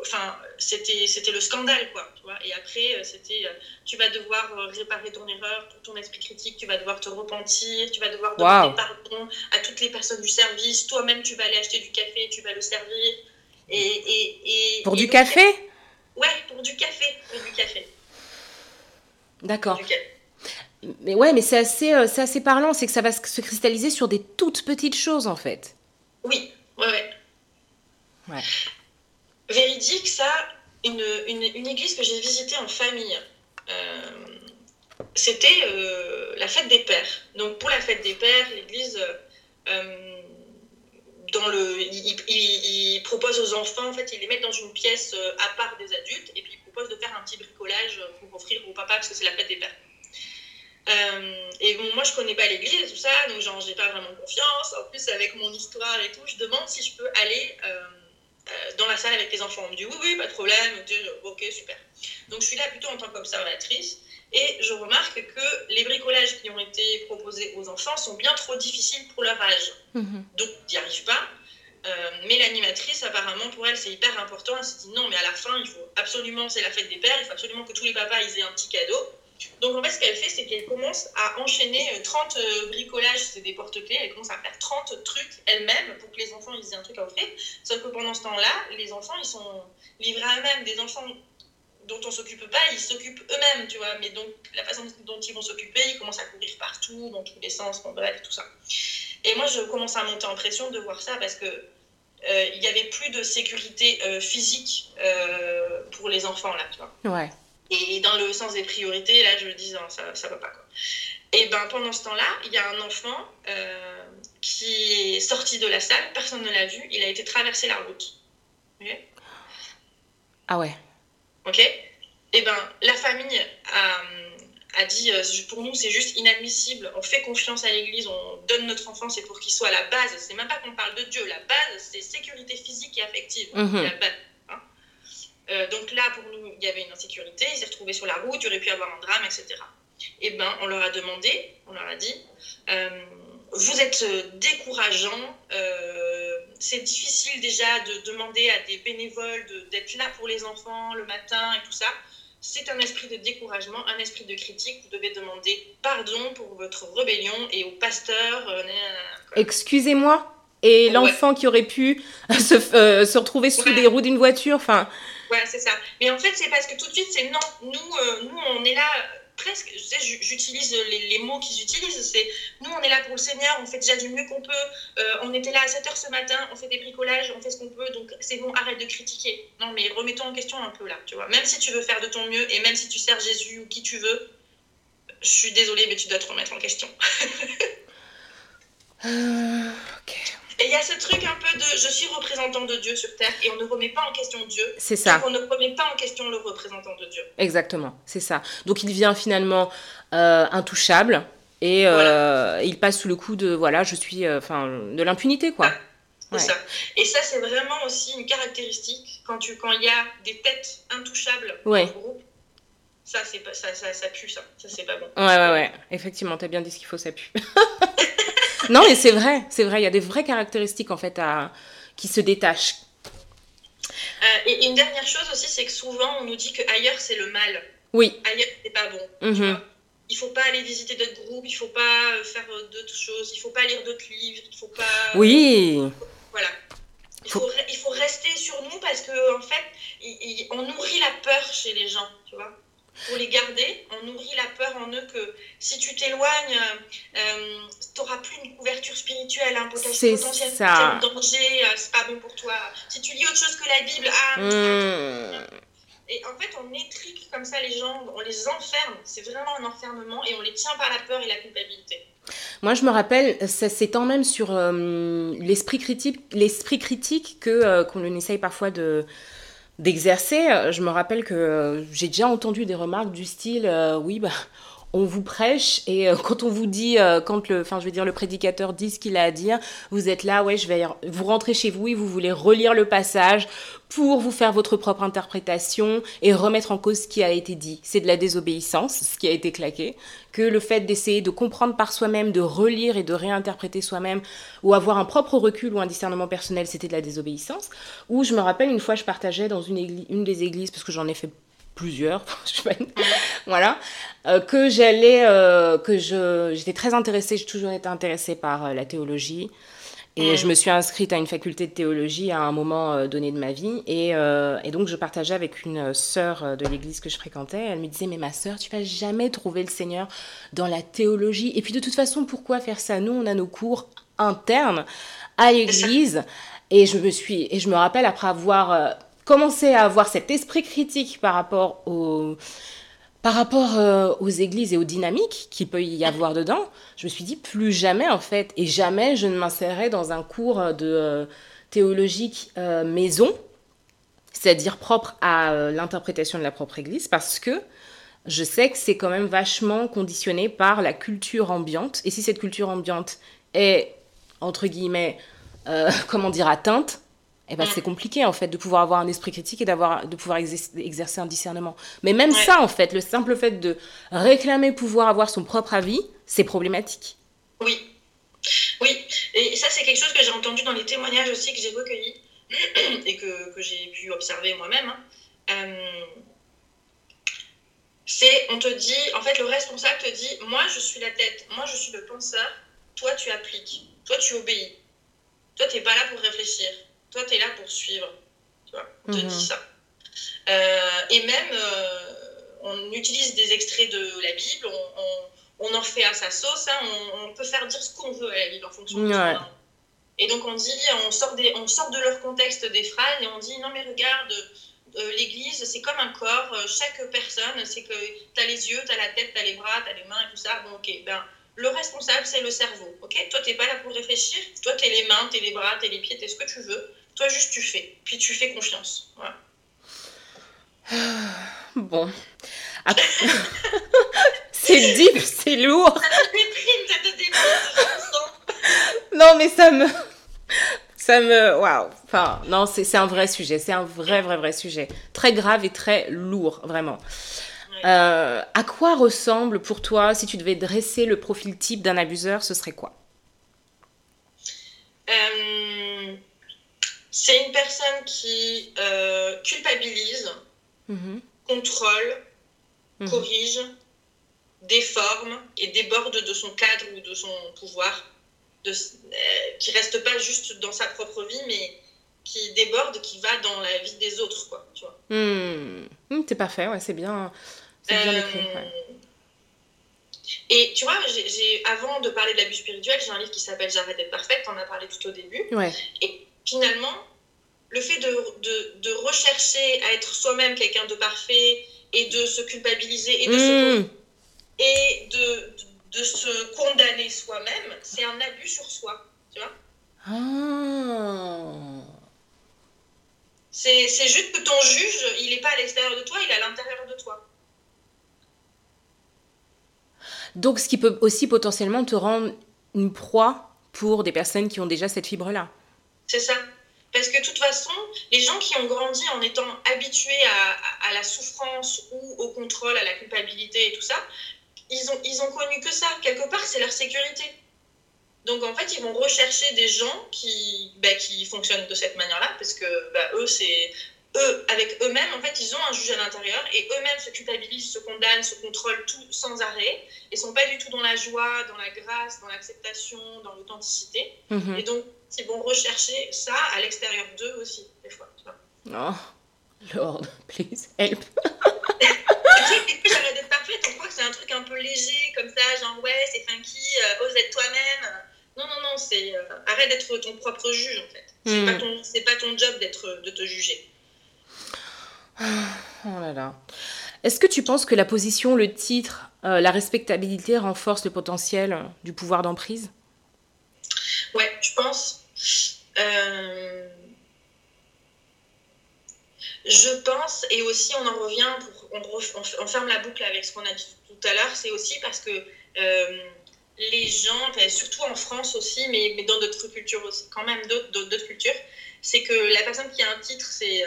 enfin, c'était, c'était le scandale, quoi. Tu vois et après, c'était tu vas devoir réparer ton erreur pour ton esprit critique, tu vas devoir te repentir, tu vas devoir demander pardon à toutes les personnes du service, toi-même, tu vas aller acheter du café, tu vas le servir. Et, pour du café? Ouais, pour du café. Pour du café. D'accord. Mais ouais, mais c'est assez, euh, assez parlant, c'est que ça va se cristalliser sur des toutes petites choses en fait. Oui, ouais, ouais. ouais. Une, une, église que j'ai visitée en famille. Euh, c'était euh, la fête des pères. Donc pour la fête des pères, l'église dans le, il, propose aux enfants, en fait, ils les mettent dans une pièce euh, à part des adultes, et puis il propose de faire un petit bricolage pour offrir au papa, parce que c'est la fête des pères. Euh, et bon, moi, je connais pas l'église et tout ça, donc genre, j'ai pas vraiment confiance. En plus, avec mon histoire et tout, je demande si je peux aller euh, dans la salle avec les enfants. On me dit oui, oui, pas de problème. Ok, super. Donc, je suis là plutôt en tant qu'observatrice. Et je remarque que les bricolages qui ont été proposés aux enfants sont bien trop difficiles pour leur âge. Mhm. Donc, ils n'y arrivent pas. Euh, mais l'animatrice, apparemment, pour elle, c'est hyper important. Elle s'est dit non, mais à la fin, il faut absolument, c'est la fête des pères, il faut absolument que tous les papas ils aient un petit cadeau. Donc, en fait, ce qu'elle fait, c'est qu'elle commence à enchaîner 30 euh, euh, bricolages, c'est des porte-clés, elle commence à faire 30 trucs elle-même pour que les enfants ils aient un truc à offrir. Sauf que pendant ce temps-là, les enfants, ils sont livrés à eux-mêmes. Des enfants dont on s'occupe pas, ils s'occupent eux-mêmes, tu vois. Mais donc, la façon dont ils vont s'occuper, ils commencent à courir partout, dans tous les sens, bon, bref, tout ça. Et moi, je commence à monter en pression de voir ça parce que euh, il n'y avait plus de sécurité euh, physique euh, pour les enfants, là, tu vois. Ouais. Et dans le sens des priorités, là, je me dis, non, ça ne va pas, quoi. Et ben pendant ce temps-là, il y a un enfant qui est sorti de la salle, personne ne l'a vu, il a été traversé la route. ah ouais. Ok? Eh ben, la famille a, dit euh, pour nous, c'est juste inadmissible. On fait confiance à l'Église, on donne notre enfant, c'est pour qu'il soit à la base. C'est même pas qu'on parle de Dieu. La base, c'est sécurité physique et affective. Mhm. Hein. Euh, donc là, pour nous, il y avait une insécurité. Il s'est retrouvé sur la route, il aurait pu avoir un drame, etc. Eh ben, on leur a demandé, on leur a dit. Euh, vous êtes euh, décourageant. Euh, c'est difficile déjà de demander à des bénévoles d'être là pour les enfants le matin et tout ça. C'est un esprit de découragement, un esprit de critique. Vous devez demander pardon pour votre rébellion et au pasteur. Excusez-moi. Et l'enfant qui aurait pu se, se retrouver sous des roues d'une voiture, enfin. Ouais, c'est ça. Mais en fait, c'est parce que tout de suite, c'est non. Nous, nous, on est là presque, je sais, j'utilise les, mots qu'ils utilisent, c'est nous on est là pour le Seigneur, on fait déjà du mieux qu'on peut, euh, on était là à 7h ce matin, on fait des bricolages, on fait ce qu'on peut, donc c'est bon, arrête de critiquer. Non mais remettons en question un peu là, tu vois. Même si tu veux faire de ton mieux et même si tu sers Jésus ou qui tu veux, je suis désolée mais tu dois te remettre en question. euh, ok. Et il y a ce truc un peu de je suis représentant de Dieu sur terre et on ne remet pas en question Dieu. C'est ça. on ne remet pas en question le représentant de Dieu. Exactement, c'est ça. Donc il devient finalement euh, intouchable et euh, il passe sous le coup de voilà, je suis euh, enfin de l'impunité quoi. c'est ça. Et ça c'est vraiment aussi une caractéristique quand tu quand il y a des têtes intouchables ouais. dans le groupe. Ça, c'est ça, ça, ça pue, ça. Ça, c'est pas bon. Ouais, ouais, ouais. Effectivement, t'as bien dit ce qu'il faut, ça pue. non, mais c'est vrai, c'est vrai. Il y a des vraies caractéristiques en fait à... qui se détachent. Euh, et une dernière chose aussi, c'est que souvent on nous dit que ailleurs c'est le mal. Oui. Ailleurs c'est pas bon. Tu mhm. vois il faut pas aller visiter d'autres groupes, il faut pas euh, faire euh, d'autres choses, il faut pas lire d'autres livres, il faut pas. Oui. Voilà. Il faut, il faut rester sur nous parce que en fait, on nourrit la peur chez les gens, tu vois pour les garder, on nourrit la peur en eux que si tu t'éloignes, euh, tu n'auras plus une couverture spirituelle, un potentiel, danger, euh, c'est pas bon pour toi. Si tu lis autre chose que la Bible, ah, hmm. Et en fait, on étrique comme ça les gens, on les enferme. C'est vraiment un enfermement et on les tient par la peur et la culpabilité. Moi, je me rappelle, c'est tant même sur euh, l'esprit critique, l'esprit critique que euh, qu'on essaye parfois de d'exercer. Je me rappelle que euh, j'ai déjà entendu des remarques du style, oui, bah on vous prêche et euh, quand on vous dit, euh, quand le, enfin je veux dire le prédicateur dit ce qu'il a à dire, vous êtes là, ouais, je vais, vous rentrez chez vous et vous voulez relire le passage pour vous faire votre propre interprétation et remettre en cause ce qui a été dit. C'est de la désobéissance, ce qui a été claqué, que le fait d'essayer de comprendre par soi-même, de relire et de réinterpréter soi-même ou avoir un propre recul ou un discernement personnel, c'était de la désobéissance. Ou je me rappelle une fois, je partageais dans une, une des églises parce que j'en ai fait plusieurs, voilà, euh, que j'allais, euh, que je, j'étais très intéressée, j'ai toujours été intéressée par euh, la théologie. Et je me suis inscrite à une faculté de théologie à un moment donné de ma vie. Et, et donc, je partageais avec une sœur de l'église que je fréquentais. Elle me disait, mais ma sœur, tu vas jamais trouver le Seigneur dans la théologie. Et puis, de toute façon, pourquoi faire ça? Nous, on a nos cours internes à l'église. Et je me suis, et je me rappelle après avoir commencer à avoir cet esprit critique par rapport aux, par rapport euh, aux églises et aux dynamiques qu'il peut y avoir dedans, je me suis dit plus jamais en fait, et jamais je ne m'insérerai dans un cours de euh, théologique euh, maison, c'est-à-dire propre à l'interprétation de la propre église, parce que je sais que c'est quand même vachement conditionné par la culture ambiante, et si cette culture ambiante est, entre guillemets, comment dire, atteinte, eh ben, c'est compliqué en fait de pouvoir avoir un esprit critique et d'avoir de pouvoir exercer un discernement. Mais même ça en fait, le simple fait de réclamer pouvoir avoir son propre avis, c'est problématique. Oui. Oui, et ça c'est quelque chose que j'ai entendu dans les témoignages aussi que j'ai recueillis et que, que j'ai pu observer moi-même. Hein. Euh, c'est, on te dit, en fait le responsable te dit, moi je suis la tête, moi je suis le penseur, toi tu appliques, toi tu obéis, toi tu n'es pas là pour réfléchir toi, tu es là pour suivre. Tu vois, on te mhm. dit ça. Euh, et même, euh, on utilise des extraits de la Bible, on, on, en fait à sa sauce, hein, on, peut faire dire ce qu'on veut à la Bible en fonction de ouais. Et donc, on dit, on sort, des, on sort de leur contexte des phrases et on dit, non, mais regarde, euh, l'Église, c'est comme un corps, chaque personne, c'est que tu as les yeux, tu as la tête, tu as les bras, tu as les mains et tout ça. Bon, ok, ben le responsable, c'est le cerveau. ok? Toi, tu n'es pas là pour réfléchir. Toi, tu es les mains, tu es les bras, tu es les pieds, tu es ce que tu veux. Toi, juste tu fais. Puis tu fais confiance. Voilà. Bon. c'est deep, c'est lourd. Non, mais ça me. Ça me. Waouh. Enfin, non, c'est un vrai sujet. C'est un vrai, vrai, vrai sujet. Très grave et très lourd, vraiment. Euh, à quoi ressemble pour toi, si tu devais dresser le profil type d'un abuseur, ce serait quoi? Euh, c'est une personne qui euh, culpabilise, mhm. contrôle, mhm. corrige, déforme et déborde de son cadre ou de son pouvoir, de, euh, qui reste pas juste dans sa propre vie, mais qui déborde, qui va dans la vie des autres, quoi, tu vois. Hmm. Hmm, c'est parfait, ouais, c'est bien, bien écrit. Euh, et tu vois, j'ai, avant de parler de l'abus spirituel, j'ai un livre qui s'appelle J'arrête d'être parfaite, on a parlé tout au début. Ouais. Et finalement, le fait de, de, rechercher à être soi-même quelqu'un de parfait et de se culpabiliser et de, se, hmm. et de, de, se condamner soi-même, c'est un abus sur soi. Tu vois ah. C'est juste que ton juge, il n'est pas à l'extérieur de toi, il est à l'intérieur de toi. Donc, ce qui peut aussi potentiellement te rendre une proie pour des personnes qui ont déjà cette fibre-là. C'est ça. Parce que de toute façon, les gens qui ont grandi en étant habitués à, à, la souffrance ou au contrôle, à la culpabilité et tout ça, ils ont, ils ont connu que ça. Quelque part, c'est leur sécurité. Donc en fait, ils vont rechercher des gens qui, bah, qui fonctionnent de cette manière-là, parce que bah, eux, c'est eux, avec eux-mêmes, en fait, ils ont un juge à l'intérieur et eux-mêmes se culpabilisent, se condamnent, se contrôlent tout sans arrêt et sont pas du tout dans la joie, dans la grâce, dans l'acceptation, dans l'authenticité. Mhm. Et donc, ils vont rechercher ça à l'extérieur d'eux aussi, des fois. Vois. Oh, Lord, please help. J'arrête d'être parfaite, on croit que c'est un truc un peu léger, comme ça, genre ouais, c'est funky, euh, ose être toi-même. Non, non, non, c'est euh, arrête d'être ton propre juge en fait. C'est mm. pas, ton, pas ton job d'être, de te juger. Oh là là. Est-ce que tu penses que la position, le titre, euh, la respectabilité renforce le potentiel du pouvoir d'emprise? Ouais, je pense. Euh, je pense, et aussi on en revient, pour, on, ferme la boucle avec ce qu'on a dit tout à l'heure, c'est aussi parce que euh, les gens, surtout en France aussi, mais, mais dans d'autres cultures aussi, quand même d'autres cultures, c'est que la personne qui a un titre, c'est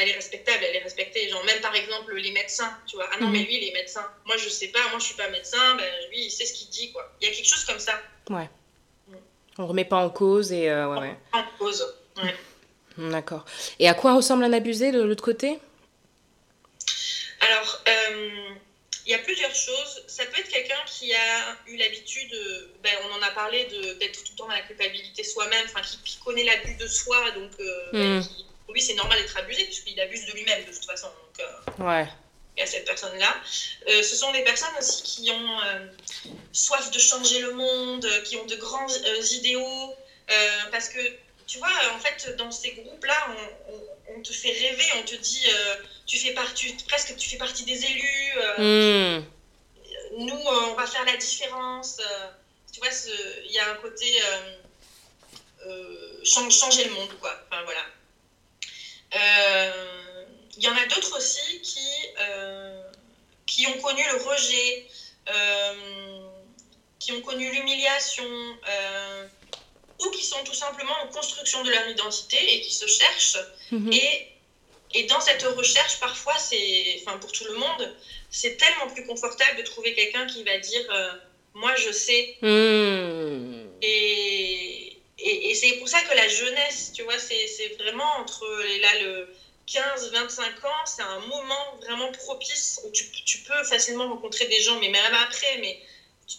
elle est respectable, elle est respectée. Genre, même par exemple, les médecins, tu vois. Ah non, mais mhm. lui, il est médecin. Moi, je sais pas, moi, je suis pas médecin, ben, lui, il sait ce qu'il dit, quoi. Il y a quelque chose comme ça. Ouais. On remet pas en cause et. Euh, ouais, ouais. En cause, ouais. Mm, d'accord. Et à quoi ressemble un abusé de l'autre côté? Alors, euh, il y a plusieurs choses. Ça peut être quelqu'un qui a eu l'habitude, ben, on en a parlé, d'être tout le temps dans la culpabilité soi-même, enfin, qui, connaît l'abus de soi, donc euh, ben, mm. qui, lui, c'est normal d'être abusé puisqu'il abuse de lui-même de toute façon. Donc, euh, ouais. A cette personne-là. Euh, ce sont des personnes aussi qui ont euh, soif de changer le monde, qui ont de grands idéaux. parce que, tu vois, en fait, dans ces groupes-là, on, te fait rêver, on te dit, tu fais partie, presque tu fais partie des élus. Hmm. Nous, on va faire la différence. tu vois, il y a un côté changer le monde, quoi. Enfin, voilà. Il euh, y en a d'autres aussi qui, euh, qui ont connu le rejet, euh, qui ont connu l'humiliation, ou qui sont tout simplement en construction de leur identité et qui se cherchent. Mhm. Et, et, dans cette recherche, parfois, c'est, enfin pour tout le monde, c'est tellement plus confortable de trouver quelqu'un qui va dire Moi, je sais. Hmm. Et, et, c'est pour ça que la jeunesse, tu vois, c'est vraiment entre là, le 15-25 ans, c'est un moment vraiment propice où tu, tu, peux facilement rencontrer des gens, mais même après, mais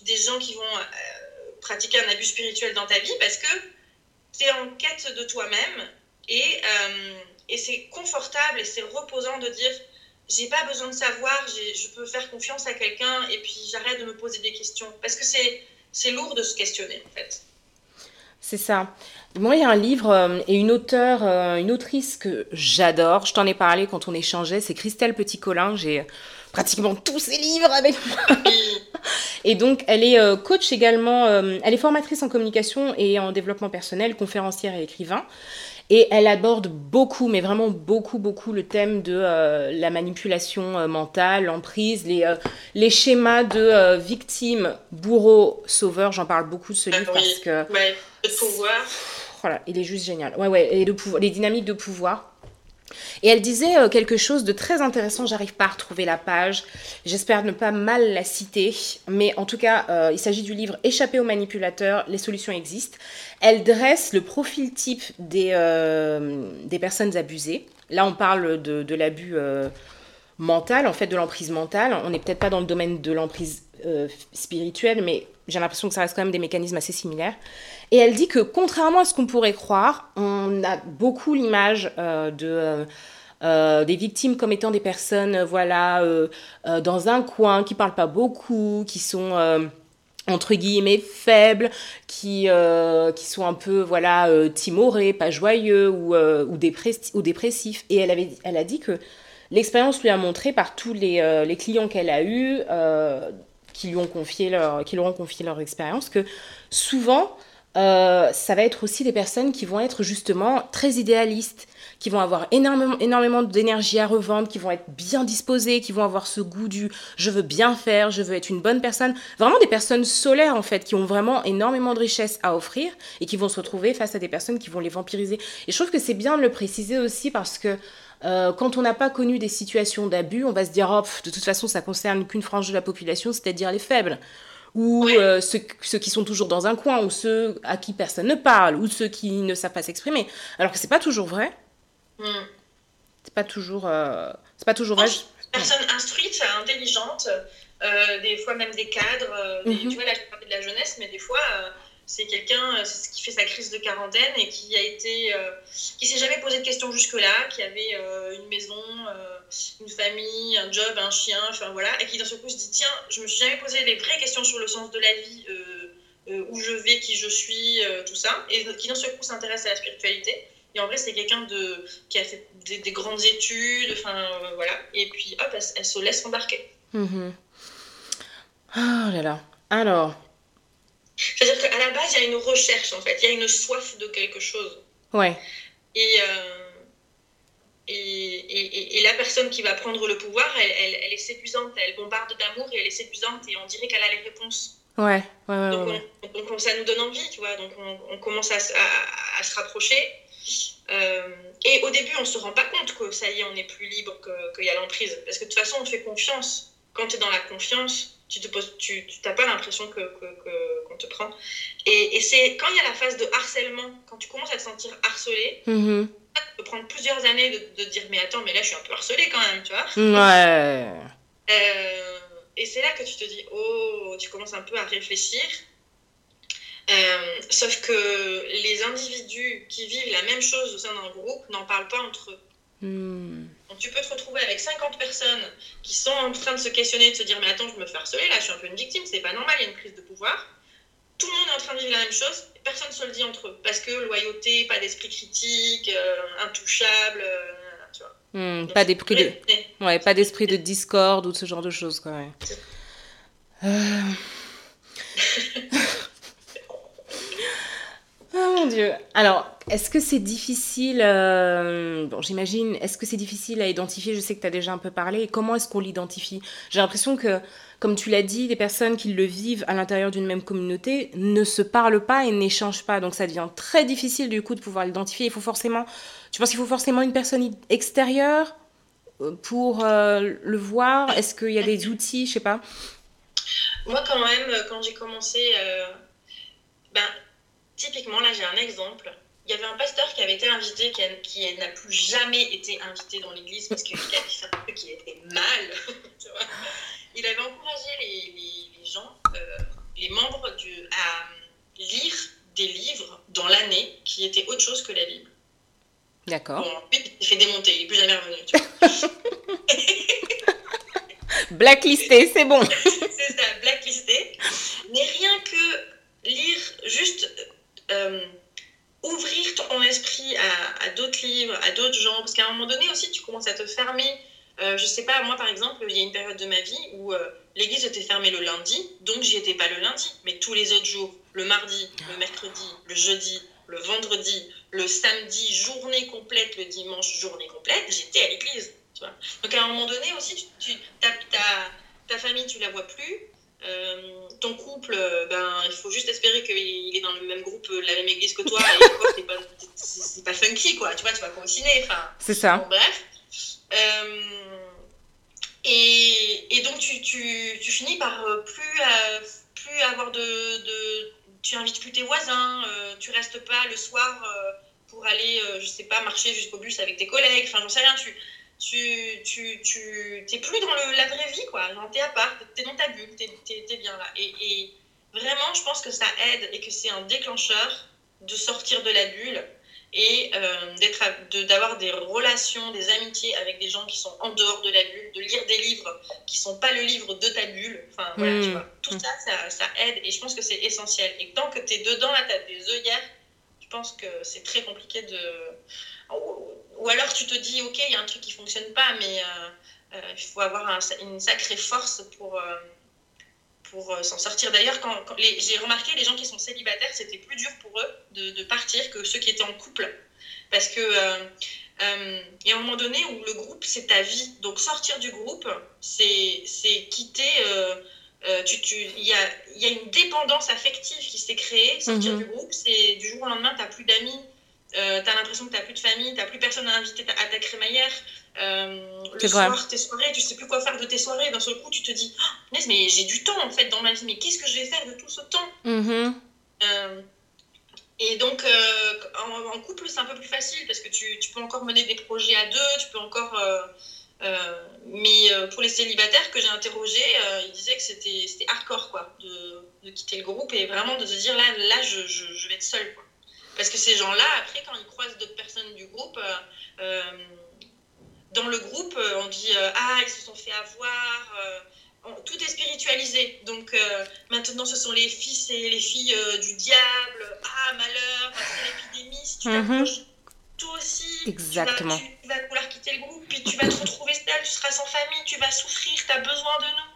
des gens qui vont euh, pratiquer un abus spirituel dans ta vie parce que tu es en quête de toi-même et, euh, et c'est confortable et c'est reposant de dire j'ai pas besoin de savoir, je peux faire confiance à quelqu'un et puis j'arrête de me poser des questions parce que c'est lourd de se questionner en fait. C'est ça. Moi, il y a un livre euh, et une auteure, euh, une autrice que j'adore. Je t'en ai parlé quand on échangeait. C'est Christelle Petit-Colin. J'ai pratiquement tous ses livres avec moi. et donc, elle est euh, coach également. elle est formatrice en communication et en développement personnel, conférencière et écrivain. Et elle aborde beaucoup, mais vraiment beaucoup, beaucoup le thème de euh, la manipulation euh, mentale, l'emprise, les, euh, les schémas de victime, bourreau, sauveur. J'en parle beaucoup de ce livre parce que. Ouais, le pouvoir. Voilà, il est juste génial. Les dynamiques de pouvoir. Et elle disait euh, quelque chose de très intéressant, j'arrive pas à retrouver la page, j'espère ne pas mal la citer, mais en tout cas, euh, il s'agit du livre Échapper aux manipulateurs, les solutions existent. Elle dresse le profil type des, euh, des personnes abusées. Là, on parle de, de l'abus mental, en fait, de l'emprise mentale. On n'est peut-être pas dans le domaine de l'emprise spirituelle, mais j'ai l'impression que ça reste quand même des mécanismes assez similaires. Et elle dit que contrairement à ce qu'on pourrait croire, on a beaucoup l'image euh, de... Euh, euh, des victimes comme étant des personnes voilà dans un coin qui parlent pas beaucoup qui sont entre guillemets faibles qui qui sont un peu voilà timorés pas joyeux ou ou, ou dépressifs. Et elle avait elle a dit que l'expérience lui a montré par tous les, les clients qu'elle a eus qui lui ont confié leur qui leur ont confié leur expérience que souvent euh, ça va être aussi des personnes qui vont être justement très idéalistes, qui vont avoir énormément, d'énergie à revendre, qui vont être bien disposées, qui vont avoir ce goût du je veux bien faire, je veux être une bonne personne. Vraiment des personnes solaires en fait, qui ont vraiment énormément de richesses à offrir et qui vont se retrouver face à des personnes qui vont les vampiriser. Et je trouve que c'est bien de le préciser aussi parce que euh, quand on n'a pas connu des situations d'abus, on va se dire oh, de toute façon ça concerne qu'une frange de la population, c'est-à-dire les faibles ou euh, ceux, qui sont toujours dans un coin, ou ceux à qui personne ne parle, ou ceux qui ne savent pas s'exprimer. Alors que c'est pas toujours vrai. Mm. C'est pas toujours, euh, c'est pas toujours vrai. Personne instruite, intelligente, euh, des fois même des cadres. Mhm. Tu vois, là, je parlais de la jeunesse, mais des fois, c'est quelqu'un qui fait sa crise de quarantaine et qui a été, qui s'est jamais posé de questions jusque-là, qui avait une maison une famille, un job, un chien, enfin voilà, et qui d'un seul coup se dit tiens, je me suis jamais posé les vraies questions sur le sens de la vie, euh, euh, où je vais, qui je suis, euh, tout ça, et qui d'un seul coup s'intéresse à la spiritualité Et en vrai, c'est quelqu'un de, qui a fait des, grandes études, enfin voilà. Et puis hop, elle, se laisse embarquer. Mm-hmm. Oh là là. Alors. C'est-à-dire qu'à la base, il y a une recherche en fait, il y a une soif de quelque chose. Ouais. Et, et, et, et, la personne qui va prendre le pouvoir, elle, elle, elle est séduisante, elle bombarde d'amour et elle est séduisante et on dirait qu'elle a les réponses. Ouais, ouais, ouais. Donc, donc, ça nous donne envie, tu vois. Donc on, on commence à, à, se rapprocher. Euh, et au début, on se rend pas compte que ça y est, on est plus libre, qu'il y a l'emprise. Parce que de toute façon, on fait confiance. Quand tu es dans la confiance, tu te poses, tu n'as pas l'impression qu'on que, qu'on te prend. Et, et c'est quand il y a la phase de harcèlement, quand tu commences à te sentir harcelé, mm-hmm. ça peut prendre plusieurs années de, de, dire mais attends, mais là je suis un peu harcelé quand même, tu vois. Ouais. Euh, et c'est là que tu te dis, oh, tu commences un peu à réfléchir. Euh, sauf que les individus qui vivent la même chose au sein d'un groupe n'en parlent pas entre eux. Hmm. Donc tu peux te retrouver avec 50 personnes qui sont en train de se questionner, de se dire mais attends, je me fais harceler, là je suis un peu une victime, c'est pas normal, il y a une prise de pouvoir. Tout le monde est en train de vivre la même chose, et personne ne se le dit entre eux. Parce que loyauté, pas d'esprit critique, euh, intouchable, euh, tu vois. Hmm, pas d'esprit de... Ouais, pas d'esprit de discorde ou de ce genre de choses, quoi. Ouais. Euh... oh mon dieu. Alors, est-ce que c'est difficile, euh... bon j'imagine, est-ce que c'est difficile à identifier? Je sais que tu as déjà un peu parlé. Comment est-ce qu'on l'identifie? J'ai l'impression que, comme tu l'as dit, les personnes qui le vivent à l'intérieur d'une même communauté ne se parlent pas et n'échangent pas. Donc ça devient très difficile du coup de pouvoir l'identifier. Il faut forcément, tu penses qu'il faut forcément une personne extérieure euh, pour euh, le voir? Est-ce qu'il y a des outils, je sais pas moi, quand même, quand j'ai commencé, ben, typiquement, là, j'ai un exemple. Il y avait un pasteur qui avait été invité, qui, qui n'a plus jamais été invité dans l'église parce qu'il avait fait un truc qui était mal. tu vois il avait encouragé les, les, les gens, euh, les membres du, à lire des livres dans l'année qui étaient autre chose que la Bible. D'accord. Bon, ensuite, il s'est démonté, il n'est plus jamais revenu. Tu vois Blacklisté, c'est bon. c'est ça, blacklisté. Mais rien que lire, juste euh, ouvrir ton esprit à, d'autres livres, à d'autres gens, parce qu'à un moment donné aussi, tu commences à te fermer. Euh, je sais pas, moi par exemple, il y a une période de ma vie où euh, l'église était fermée le lundi, donc j'y étais pas le lundi, mais tous les autres jours, le mardi, le mercredi, le jeudi, le vendredi, le samedi, journée complète, le dimanche, journée complète, j'étais à l'église. Donc à un moment donné aussi, tu, ta, ta, famille, tu la vois plus. Euh, ton couple, ben, il faut juste espérer qu'il est dans le même groupe, la même église que toi, et c'est pas, pas, funky, quoi. Tu vois, tu vas continuer. Enfin, c'est ça. Bon, bref. Euh, et, et, donc, tu, tu, tu, finis par euh, plus, euh, plus avoir de, de, Tu invites plus tes voisins, euh, tu restes pas le soir euh, pour aller, je sais pas, marcher jusqu'au bus avec tes collègues. Enfin, j'en sais rien. Tu, tu, tu, tu t'es plus dans le, la vraie vie, quoi. Genre, t'es à part, t'es dans ta bulle, t'es, t'es, bien là. Et, et, vraiment, je pense que ça aide et que c'est un déclencheur de sortir de la bulle et euh, d'être de, d'avoir des relations, des amitiés avec des gens qui sont en dehors de la bulle, de lire des livres qui sont pas le livre de ta bulle. Enfin, voilà, mmh. tu vois. Tout ça, ça, ça, aide et je pense que c'est essentiel. Et tant que tu es dedans, là, tu as des œillères, je pense que c'est très compliqué de ou alors tu te dis, ok, il y a un truc qui fonctionne pas, mais euh, euh, il faut avoir un, une sacrée force pour, euh, pour s'en sortir. D'ailleurs, quand, quand j'ai remarqué, les gens qui sont célibataires, c'était plus dur pour eux de, de, partir que ceux qui étaient en couple. Parce que il y a un moment donné où le groupe, c'est ta vie. Donc sortir du groupe, c'est quitter... Euh, tu, tu, il, y a, y a une dépendance affective qui s'est créée. Sortir -hmm. du groupe, c'est du jour au lendemain, tu n'as plus d'amis, euh, t'as l'impression que t'as plus de famille, t'as plus personne à inviter à ta crémaillère. Euh, le soir, vrai. tes soirées, tu sais plus quoi faire de tes soirées. D'un seul coup, tu te dis, oh, mais j'ai du temps en fait dans ma vie, mais qu'est-ce que je vais faire de tout ce temps mm -hmm. euh, Et donc, euh, en, en, couple, c'est un peu plus facile parce que tu, tu, peux encore mener des projets à deux, tu peux encore. Euh, mais pour les célibataires que j'ai interrogés, ils disaient que c'était hardcore quoi, de, de, quitter le groupe et vraiment de se dire là, là je, je, je vais être seule. Quoi. Parce que ces gens-là, après, quand ils croisent d'autres personnes du groupe, euh, dans le groupe, on dit euh, Ah, ils se sont fait avoir. Euh, tout est spiritualisé. Donc maintenant, ce sont les fils et les filles du diable. Ah, malheur, c'est l'épidémie. Si tu t'approches, mm -hmm. tout Exactement. Tu vas, vouloir quitter le groupe, puis tu vas te retrouver seul, tu seras sans famille, tu vas souffrir, tu as besoin de nous.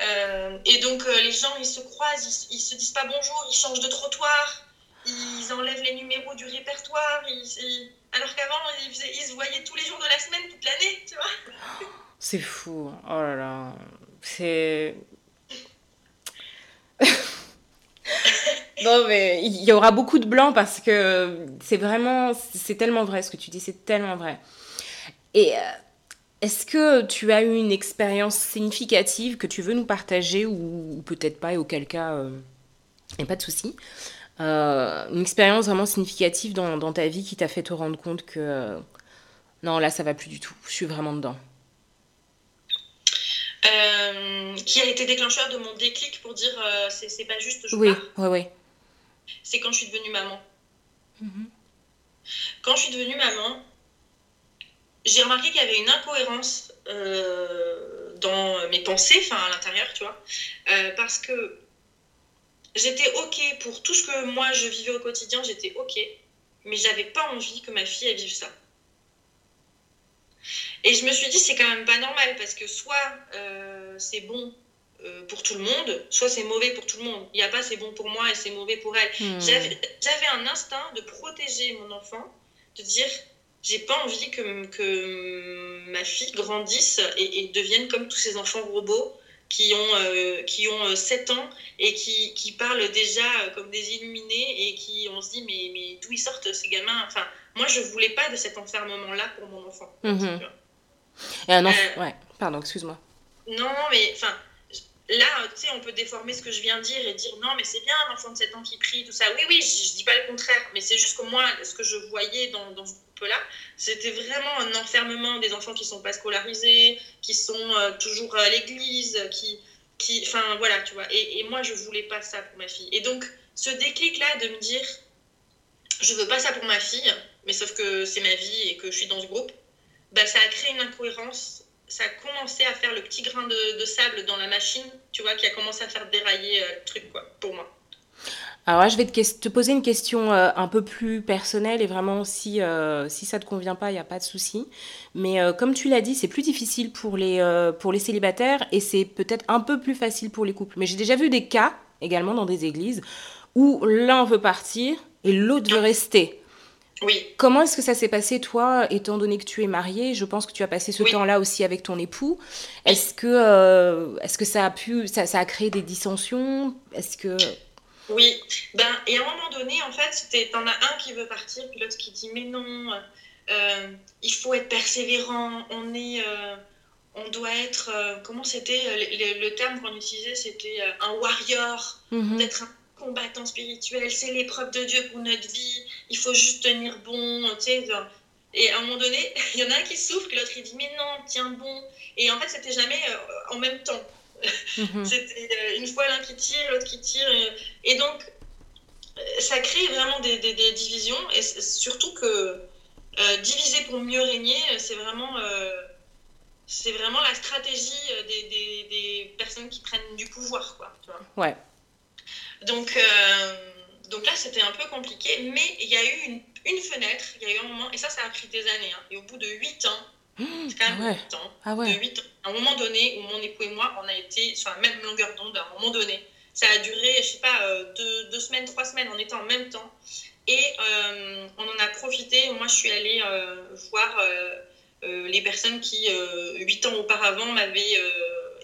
Euh, et donc, euh, les gens, ils se croisent, ils, ils, se disent pas bonjour, ils changent de trottoir, ils enlèvent les numéros du répertoire, alors qu'avant, ils, se voyaient tous les jours de la semaine, toute l'année, tu vois. C'est fou, oh là là. C'est. non, mais il y aura beaucoup de blanc parce que c'est vraiment. C'est tellement vrai ce que tu dis, c'est tellement vrai. Et. Euh, est-ce que tu as eu une expérience significative que tu veux nous partager ou, peut-être pas et auquel cas, il euh, n'y a pas de souci Une expérience vraiment significative dans, dans ta vie qui t'a fait te rendre compte que euh, non, là, ça va plus du tout, je suis vraiment dedans Qui a été déclencheur de mon déclic pour dire c'est pas juste, je Oui, oui, oui. C'est quand je suis devenue maman. Mm-hmm. Quand je suis devenue maman, j'ai remarqué qu'il y avait une incohérence euh, dans mes pensées, enfin à l'intérieur, tu vois, euh, parce que j'étais ok pour tout ce que moi je vivais au quotidien, j'étais ok, mais j'avais pas envie que ma fille elle vive ça. Et je me suis dit c'est quand même pas normal parce que soit euh, c'est bon pour tout le monde, soit c'est mauvais pour tout le monde. Il n'y a pas c'est bon pour moi et c'est mauvais pour elle. Hmm. J'avais un instinct de protéger mon enfant, de dire j'ai pas envie que, que ma fille grandisse et, devienne comme tous ces enfants robots qui ont, euh, qui ont 7 euh, ans et qui, qui, parlent déjà euh, comme des illuminés et qui on se dit mais, mais d'où ils sortent ces gamins? Enfin moi je voulais pas de cet enfermement là pour mon enfant. Mhm. et un enfant ouais pardon excuse-moi. non mais enfin là, tu sais, on peut déformer ce que je viens de dire et dire non, mais c'est bien un enfant de 7 ans qui prie, tout ça. Oui, oui, je, dis pas le contraire, mais c'est juste que moi, ce que je voyais dans, ce groupe-là, c'était vraiment un enfermement des enfants qui sont pas scolarisés, qui sont euh, toujours à l'église, qui, qui, enfin voilà, tu vois. Et, et, moi, je voulais pas ça pour ma fille. Et donc, ce déclic-là de me dire, je veux pas ça pour ma fille, mais sauf que c'est ma vie et que je suis dans ce groupe, bah, ça a créé une incohérence ça a commencé à faire le petit grain de, sable dans la machine, tu vois, qui a commencé à faire dérailler euh, le truc, quoi, pour moi. Alors là, je vais te, te poser une question euh, un peu plus personnelle et vraiment, si, euh, si ça ne te convient pas, il n'y a pas de souci. Mais comme tu l'as dit, c'est plus difficile pour les, pour les célibataires et c'est peut-être un peu plus facile pour les couples. Mais j'ai déjà vu des cas, également dans des églises, où l'un veut partir et l'autre veut rester. Oui. Comment est-ce que ça s'est passé, toi, étant donné que tu es mariée? Je pense que tu as passé ce temps-là aussi avec ton époux. Est-ce que, euh, est-ce que ça a pu, ça, ça a créé des dissensions? Est-ce que oui, ben et à un moment donné, en fait, t'en as un qui veut partir, puis l'autre qui dit mais non, euh, il faut être persévérant, on est, euh, on doit être, comment c'était le, terme qu'on utilisait, c'était un warrior, mm-hmm. d'être un combattant spirituel, c'est l'épreuve de Dieu pour notre vie, il faut juste tenir bon, tu sais. Et à un moment donné, il y en a un qui souffre, l'autre il dit mais non, tiens bon. Et en fait, c'était jamais euh, en même temps. Mhm. c'était euh, une fois l'un qui tire, l'autre qui tire. Et, donc, euh, ça crée vraiment des, des, divisions. Et surtout que diviser pour mieux régner, c'est vraiment, c'est vraiment la stratégie des, des, personnes qui prennent du pouvoir, quoi. Tu vois ouais. Donc, euh, donc là, c'était un peu compliqué, mais il y a eu une, une, fenêtre, il y a eu un moment, et ça, ça a pris des années, hein, et au bout de 8 ans, mmh, c'est quand même 8 ans, ah ouais. de 8 ans, à un moment donné, où mon époux et moi, on a été sur la même longueur d'onde, à un moment donné, ça a duré, je sais pas, euh, deux, deux, semaines, trois semaines, on était en même temps, et euh, on en a profité, moi, je suis allée voir les personnes qui, 8 ans auparavant, m'avaient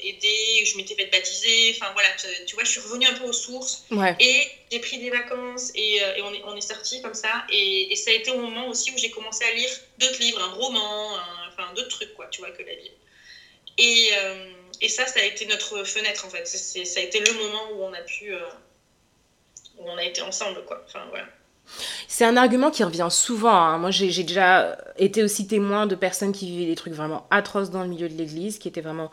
aidé, je m'étais fait baptiser, enfin voilà, tu vois, je suis revenue un peu aux sources et j'ai pris des vacances et, euh, et on est, on est sorti comme ça et, et, ça a été au moment aussi où j'ai commencé à lire d'autres livres, un roman, enfin d'autres trucs quoi, tu vois, que la Bible. Et, euh, et ça, ça a été notre fenêtre en fait, ça a été le moment où on a pu, euh, où on a été ensemble quoi, enfin voilà. C'est un argument qui revient souvent. Hein. Moi, j'ai déjà été aussi témoin de personnes qui vivaient des trucs vraiment atroces dans le milieu de l'Église, qui étaient vraiment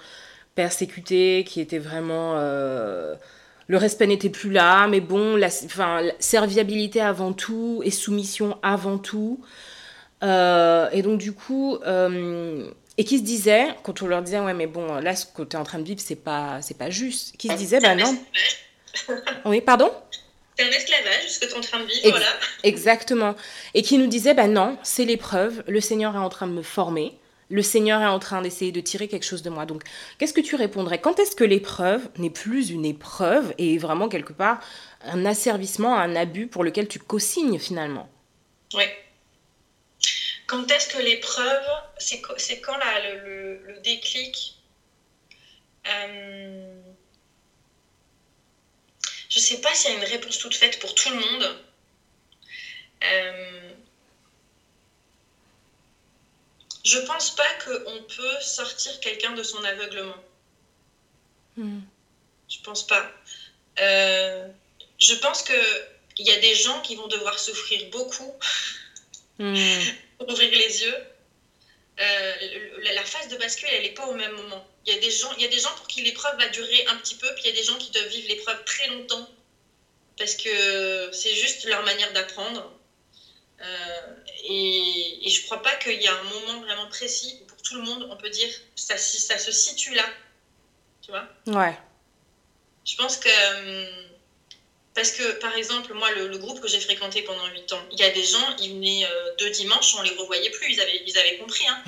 persécuté, qui était vraiment... Euh, le respect n'était plus là, mais bon, la, enfin, serviabilité avant tout et soumission avant tout. Euh, et donc, du coup, euh, et qui se disait, quand on leur disait, ouais, mais bon, là, ce que tu es en train de vivre, c'est pas, c'est pas juste, qui se disait, bah non. oui, pardon? C'est un esclavage, ce que tu es en train de vivre, voilà. Exactement. Et qui nous disait, bah non, c'est l'épreuve, le Seigneur est en train de me former, le Seigneur est en train d'essayer de tirer quelque chose de moi. Donc, qu'est-ce que tu répondrais? Quand est-ce que l'épreuve n'est plus une épreuve et vraiment quelque part un asservissement, un abus pour lequel tu co-signes finalement? Oui. Quand est-ce que l'épreuve, c'est quand là, le, déclic? Euh, Je ne sais pas s'il y a une réponse toute faite pour tout le monde. Euh, je pense pas qu'on peut sortir quelqu'un de son aveuglement. Hmm. Je pense pas. Euh, je pense que il y a des gens qui vont devoir souffrir beaucoup hmm. pour ouvrir les yeux. Euh, la phase de bascule, elle n'est pas au même moment. Il y, a des gens, il y a des gens pour qui l'épreuve va durer un petit peu, puis il y a des gens qui doivent vivre l'épreuve très longtemps, parce que c'est juste leur manière d'apprendre. Euh, et, et, je crois pas qu'il y a un moment vraiment précis pour tout le monde, on peut dire ça, ça se situe là. Tu vois? Ouais. Je pense que. Euh, parce que, par exemple, moi, le, groupe que j'ai fréquenté pendant 8 ans, il y a des gens, ils venaient euh, deux dimanches, on les revoyait plus, ils avaient, ils avaient compris. Hein.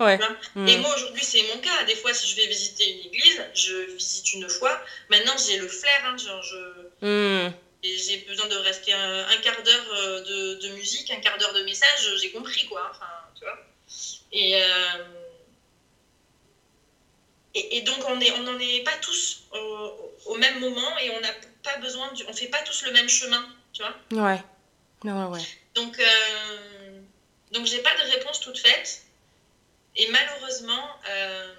ouais. Et mm. moi, aujourd'hui, c'est mon cas. Des fois, si je vais visiter une église, je visite une fois. Maintenant, j'ai le flair. Hein, genre, je. Mm et j'ai besoin de rester un, quart d'heure euh, de, de, musique, un quart d'heure de message, j'ai compris quoi. Enfin, tu vois. Et, euh, et, et, donc on n'en on est pas tous au, au, même moment et on n'a pas besoin, on fait pas tous le même chemin, tu vois. Ouais. Ouais, ouais. Donc, euh, donc j'ai pas de réponse toute faite. Et malheureusement, euh,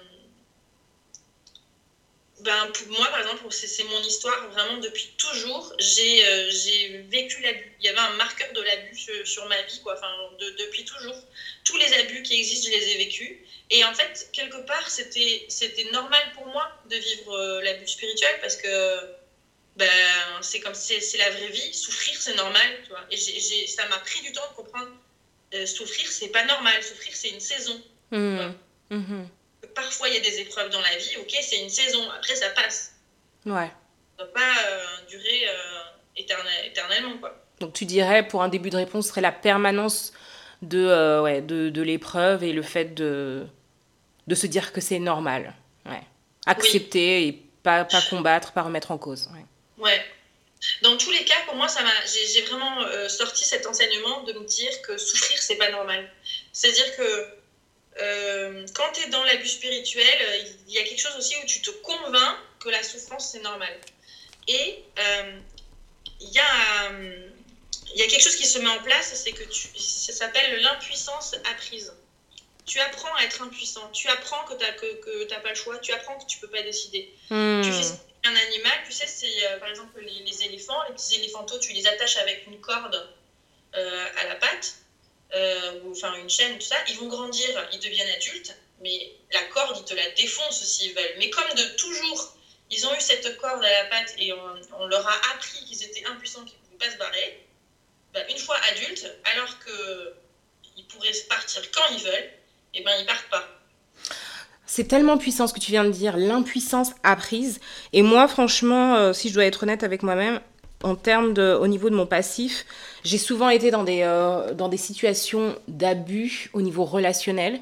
ben, pour moi, par exemple, c'est mon histoire vraiment depuis toujours. J'ai euh, vécu l'abus. Il y avait un marqueur de l'abus sur, ma vie, quoi. Enfin, depuis toujours. Tous les abus qui existent, je les ai vécus. Et en fait, quelque part, c'était normal pour moi de vivre euh, l'abus spirituel parce que ben, c'est comme c'est la vraie vie. Souffrir, c'est normal, tu vois. Et ça m'a pris du temps de comprendre. Euh, souffrir, c'est pas normal. Souffrir, c'est une saison. Mmh. Mmh parfois il y a des épreuves dans la vie, ok, c'est une saison, après ça passe. Ouais. Ça ne va pas euh, durer euh, éternellement, quoi. Donc tu dirais, pour un début de réponse, serait la permanence de, euh, ouais, de, de l'épreuve et le fait de, de se dire que c'est normal. Ouais. Accepter et pas, pas combattre, pas remettre en cause. Ouais. ouais. Dans tous les cas, pour moi, ça m'a, j'ai, vraiment sorti cet enseignement de me dire que souffrir, c'est pas normal. C'est-à-dire que euh, quand tu es dans l'abus spirituel, euh, il y a quelque chose aussi où tu te convaincs que la souffrance, c'est normal. Et euh, il y, a, y a quelque chose qui se met en place, c'est que tu, ça s'appelle l'impuissance apprise. Tu apprends à être impuissant, tu apprends que tu n'as que, que pas le choix, tu apprends que tu peux pas décider. Hmm. Tu fais un animal, tu sais, c'est par exemple les, les, éléphants, les petits éléphantaux, tu les attaches avec une corde à la patte euh, ou enfin une chaîne, tout ça, ils vont grandir, ils deviennent adultes, mais la corde, ils te la défoncent s'ils veulent. Mais comme de toujours, ils ont eu cette corde à la patte et on, leur a appris qu'ils étaient impuissants, qu'ils ne pouvaient pas se barrer, bah, une fois adultes, alors qu'ils pourraient partir quand ils veulent, et eh ben ils partent pas. C'est tellement puissant ce que tu viens de dire, l'impuissance apprise. Et moi, franchement, euh, si je dois être honnête avec moi-même, en termes de, au niveau de mon passif, j'ai souvent été dans des, euh, dans des situations d'abus au niveau relationnel,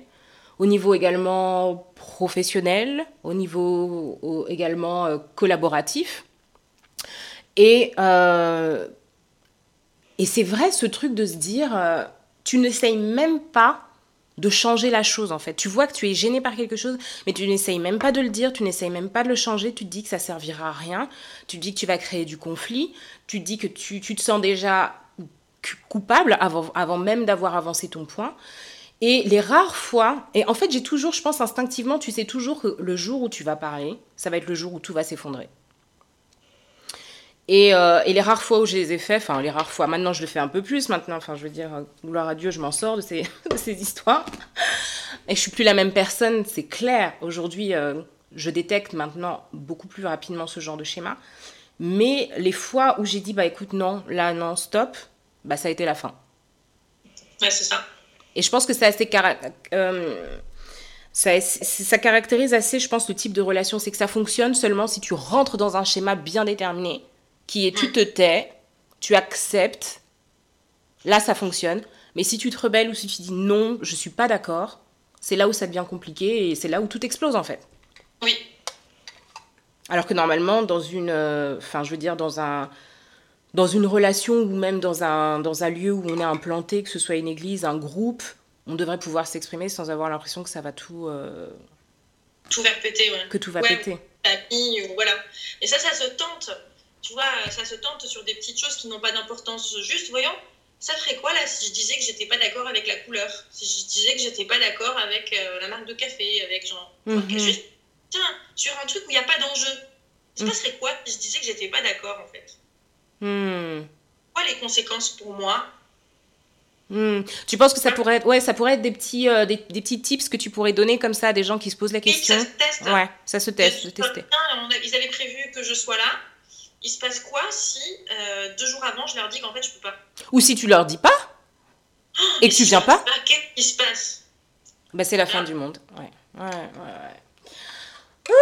au niveau également professionnel, au niveau également euh, collaboratif. Et, euh, et c'est vrai ce truc de se dire, tu n'essayes même pas de changer la chose en fait. Tu vois que tu es gêné par quelque chose, mais tu n'essayes même pas de le dire, tu n'essayes même pas de le changer, tu te dis que ça servira à rien, tu te dis que tu vas créer du conflit, tu te dis que tu, tu te sens déjà coupable avant, avant même d'avoir avancé ton point. Et les rares fois, et en fait j'ai toujours, je pense instinctivement, tu sais toujours que le jour où tu vas parler, ça va être le jour où tout va s'effondrer. Et, euh, et, les rares fois où je les ai fait, enfin les rares fois, maintenant je le fais un peu plus maintenant, enfin je veux dire, gloire à Dieu, je m'en sors de ces, de ces, histoires. Et je suis plus la même personne, c'est clair. Aujourd'hui, euh, je détecte maintenant beaucoup plus rapidement ce genre de schéma. Mais les fois où j'ai dit, bah écoute, non, là, non, stop, bah ça a été la fin. Ouais, c'est ça. Et je pense que c'est assez... Euh, ça, ça caractérise assez, je pense, le type de relation. C'est que ça fonctionne seulement si tu rentres dans un schéma bien déterminé qui est tu te tais, tu acceptes, là ça fonctionne. Mais si tu te rebelles ou si tu dis non, je suis pas d'accord, c'est là où ça devient compliqué et c'est là où tout explose en fait. Oui. Alors que normalement, dans une, euh, enfin, je veux dire, dans un, dans une relation ou même dans un, dans un lieu où on est implanté, que ce soit une église, un groupe, on devrait pouvoir s'exprimer sans avoir l'impression que ça va tout. euh, Tout va péter, ouais. que tout va Ouais, péter. Famille, ou voilà. Et ça, ça se tente. Tu vois, ça se tente sur des petites choses qui n'ont pas d'importance. Juste, voyons, ça ferait quoi là si je disais que j'étais pas d'accord avec la couleur? Si je disais que j'étais pas d'accord avec euh, la marque de café, avec genre. Mhm. Juste, tiens, sur un truc où il n'y a pas d'enjeu. Se Mhm. passerait quoi si je disais que j'étais pas d'accord en fait? Hmm. Quoi les conséquences pour moi? Hmm. Tu penses que ça pourrait être, ouais, ça pourrait être des petits, euh, des, des petits tips que tu pourrais donner comme ça à des gens qui se posent la question. ça se teste. Ouais, ça se teste, de tester. a- ils avaient prévu que je sois là. Il se passe quoi si euh, deux jours avant je leur dis qu'en fait je peux pas? Ou si tu leur dis pas et que tu si viens pas, Qu'est-ce qui se passe? Bah c'est la fin Ah. du monde. Ouais, ouais, ouais. ouais.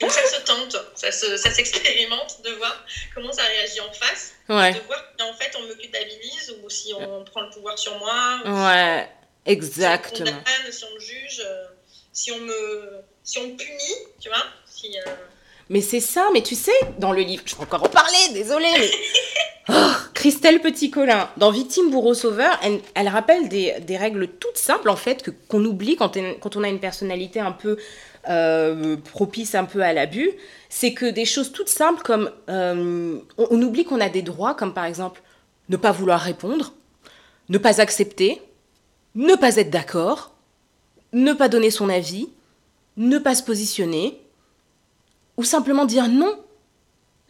Donc ça se tente, ça se- ça s'expérimente de voir comment ça réagit en face, Ouais, de voir si en fait on me culpabilise ou si on prend le pouvoir sur moi, ou ouais, si on exactement. condamne, si on me juge, euh, si on me, si on me punit, tu vois. Si, euh, Mais c'est ça, mais tu sais, dans le livre, je peux encore en parler, désolée, mais. Oh, Christelle Petit-Colin, dans Victime, bourreau, sauveur, elle, elle rappelle des, des règles toutes simples, en fait, que, qu'on oublie quand on a une personnalité un peu euh, propice un peu à l'abus. C'est que des choses toutes simples comme. euh, on, on oublie qu'on a des droits, comme par exemple ne pas vouloir répondre, ne pas accepter, ne pas être d'accord, ne pas donner son avis, ne pas se positionner ou simplement dire non.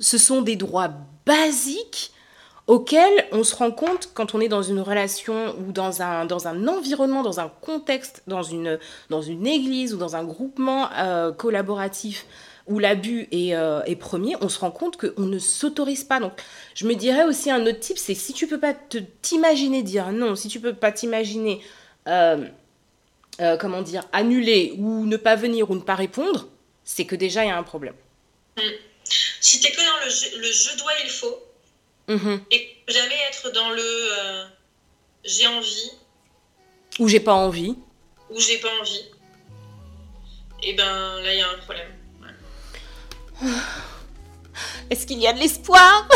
Ce sont des droits basiques auxquels on se rend compte quand on est dans une relation ou dans un, dans un environnement, dans un contexte, dans une, dans une église ou dans un groupement euh, collaboratif où l'abus est, euh, est premier, on se rend compte qu'on ne s'autorise pas. Donc, je me dirais aussi un autre type, c'est si tu peux pas t'imaginer dire non, si tu peux pas t'imaginer, euh, comment dire, annuler ou ne pas venir ou ne pas répondre, c'est que déjà il y a un problème. si t'es que dans le je, le je dois, il faut, Mhm. et jamais être dans le euh, j'ai envie Ou j'ai pas envie. ou j'ai pas envie, et ben là il y a un problème. Ouais. Est-ce qu'il y a de l'espoir?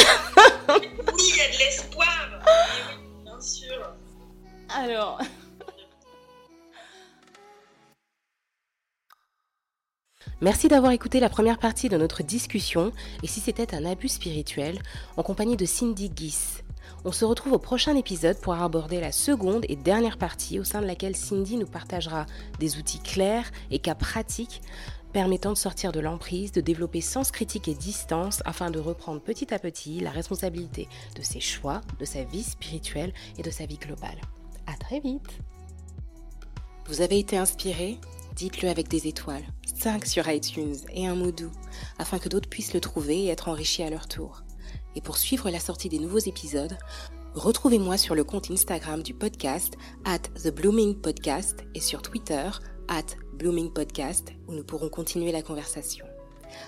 Oui, il y a de l'espoir. Mais oui, bien sûr. Alors. Merci d'avoir écouté la première partie de notre discussion et si c'était un abus spirituel en compagnie de Cindy Guis. On se retrouve au prochain épisode pour aborder la seconde et dernière partie au sein de laquelle Cindy nous partagera des outils clairs et cas pratiques permettant de sortir de l'emprise, de développer sens critique et distance afin de reprendre petit à petit la responsabilité de ses choix, de sa vie spirituelle et de sa vie globale. À très vite. Vous avez été inspiré? Dites-le avec des étoiles, 5 sur iTunes et un mot doux, afin que d'autres puissent le trouver et être enrichis à leur tour. Et pour suivre la sortie des nouveaux épisodes, retrouvez-moi sur le compte Instagram du podcast at The Blooming Podcast et sur Twitter at Blooming Podcast où nous pourrons continuer la conversation.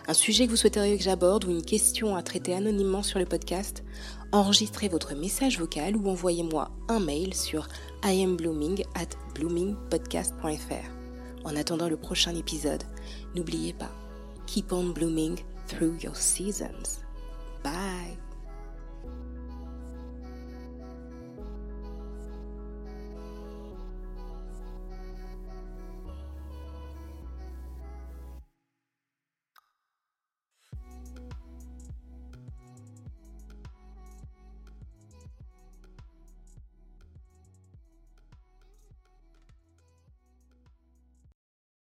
Un sujet que vous souhaiteriez que j'aborde ou une question à traiter anonymement sur le podcast, enregistrez votre message vocal ou envoyez-moi un mail sur iamblooming at bloomingpodcast.fr. En attendant le prochain épisode, n'oubliez pas, keep on blooming through your seasons. Bye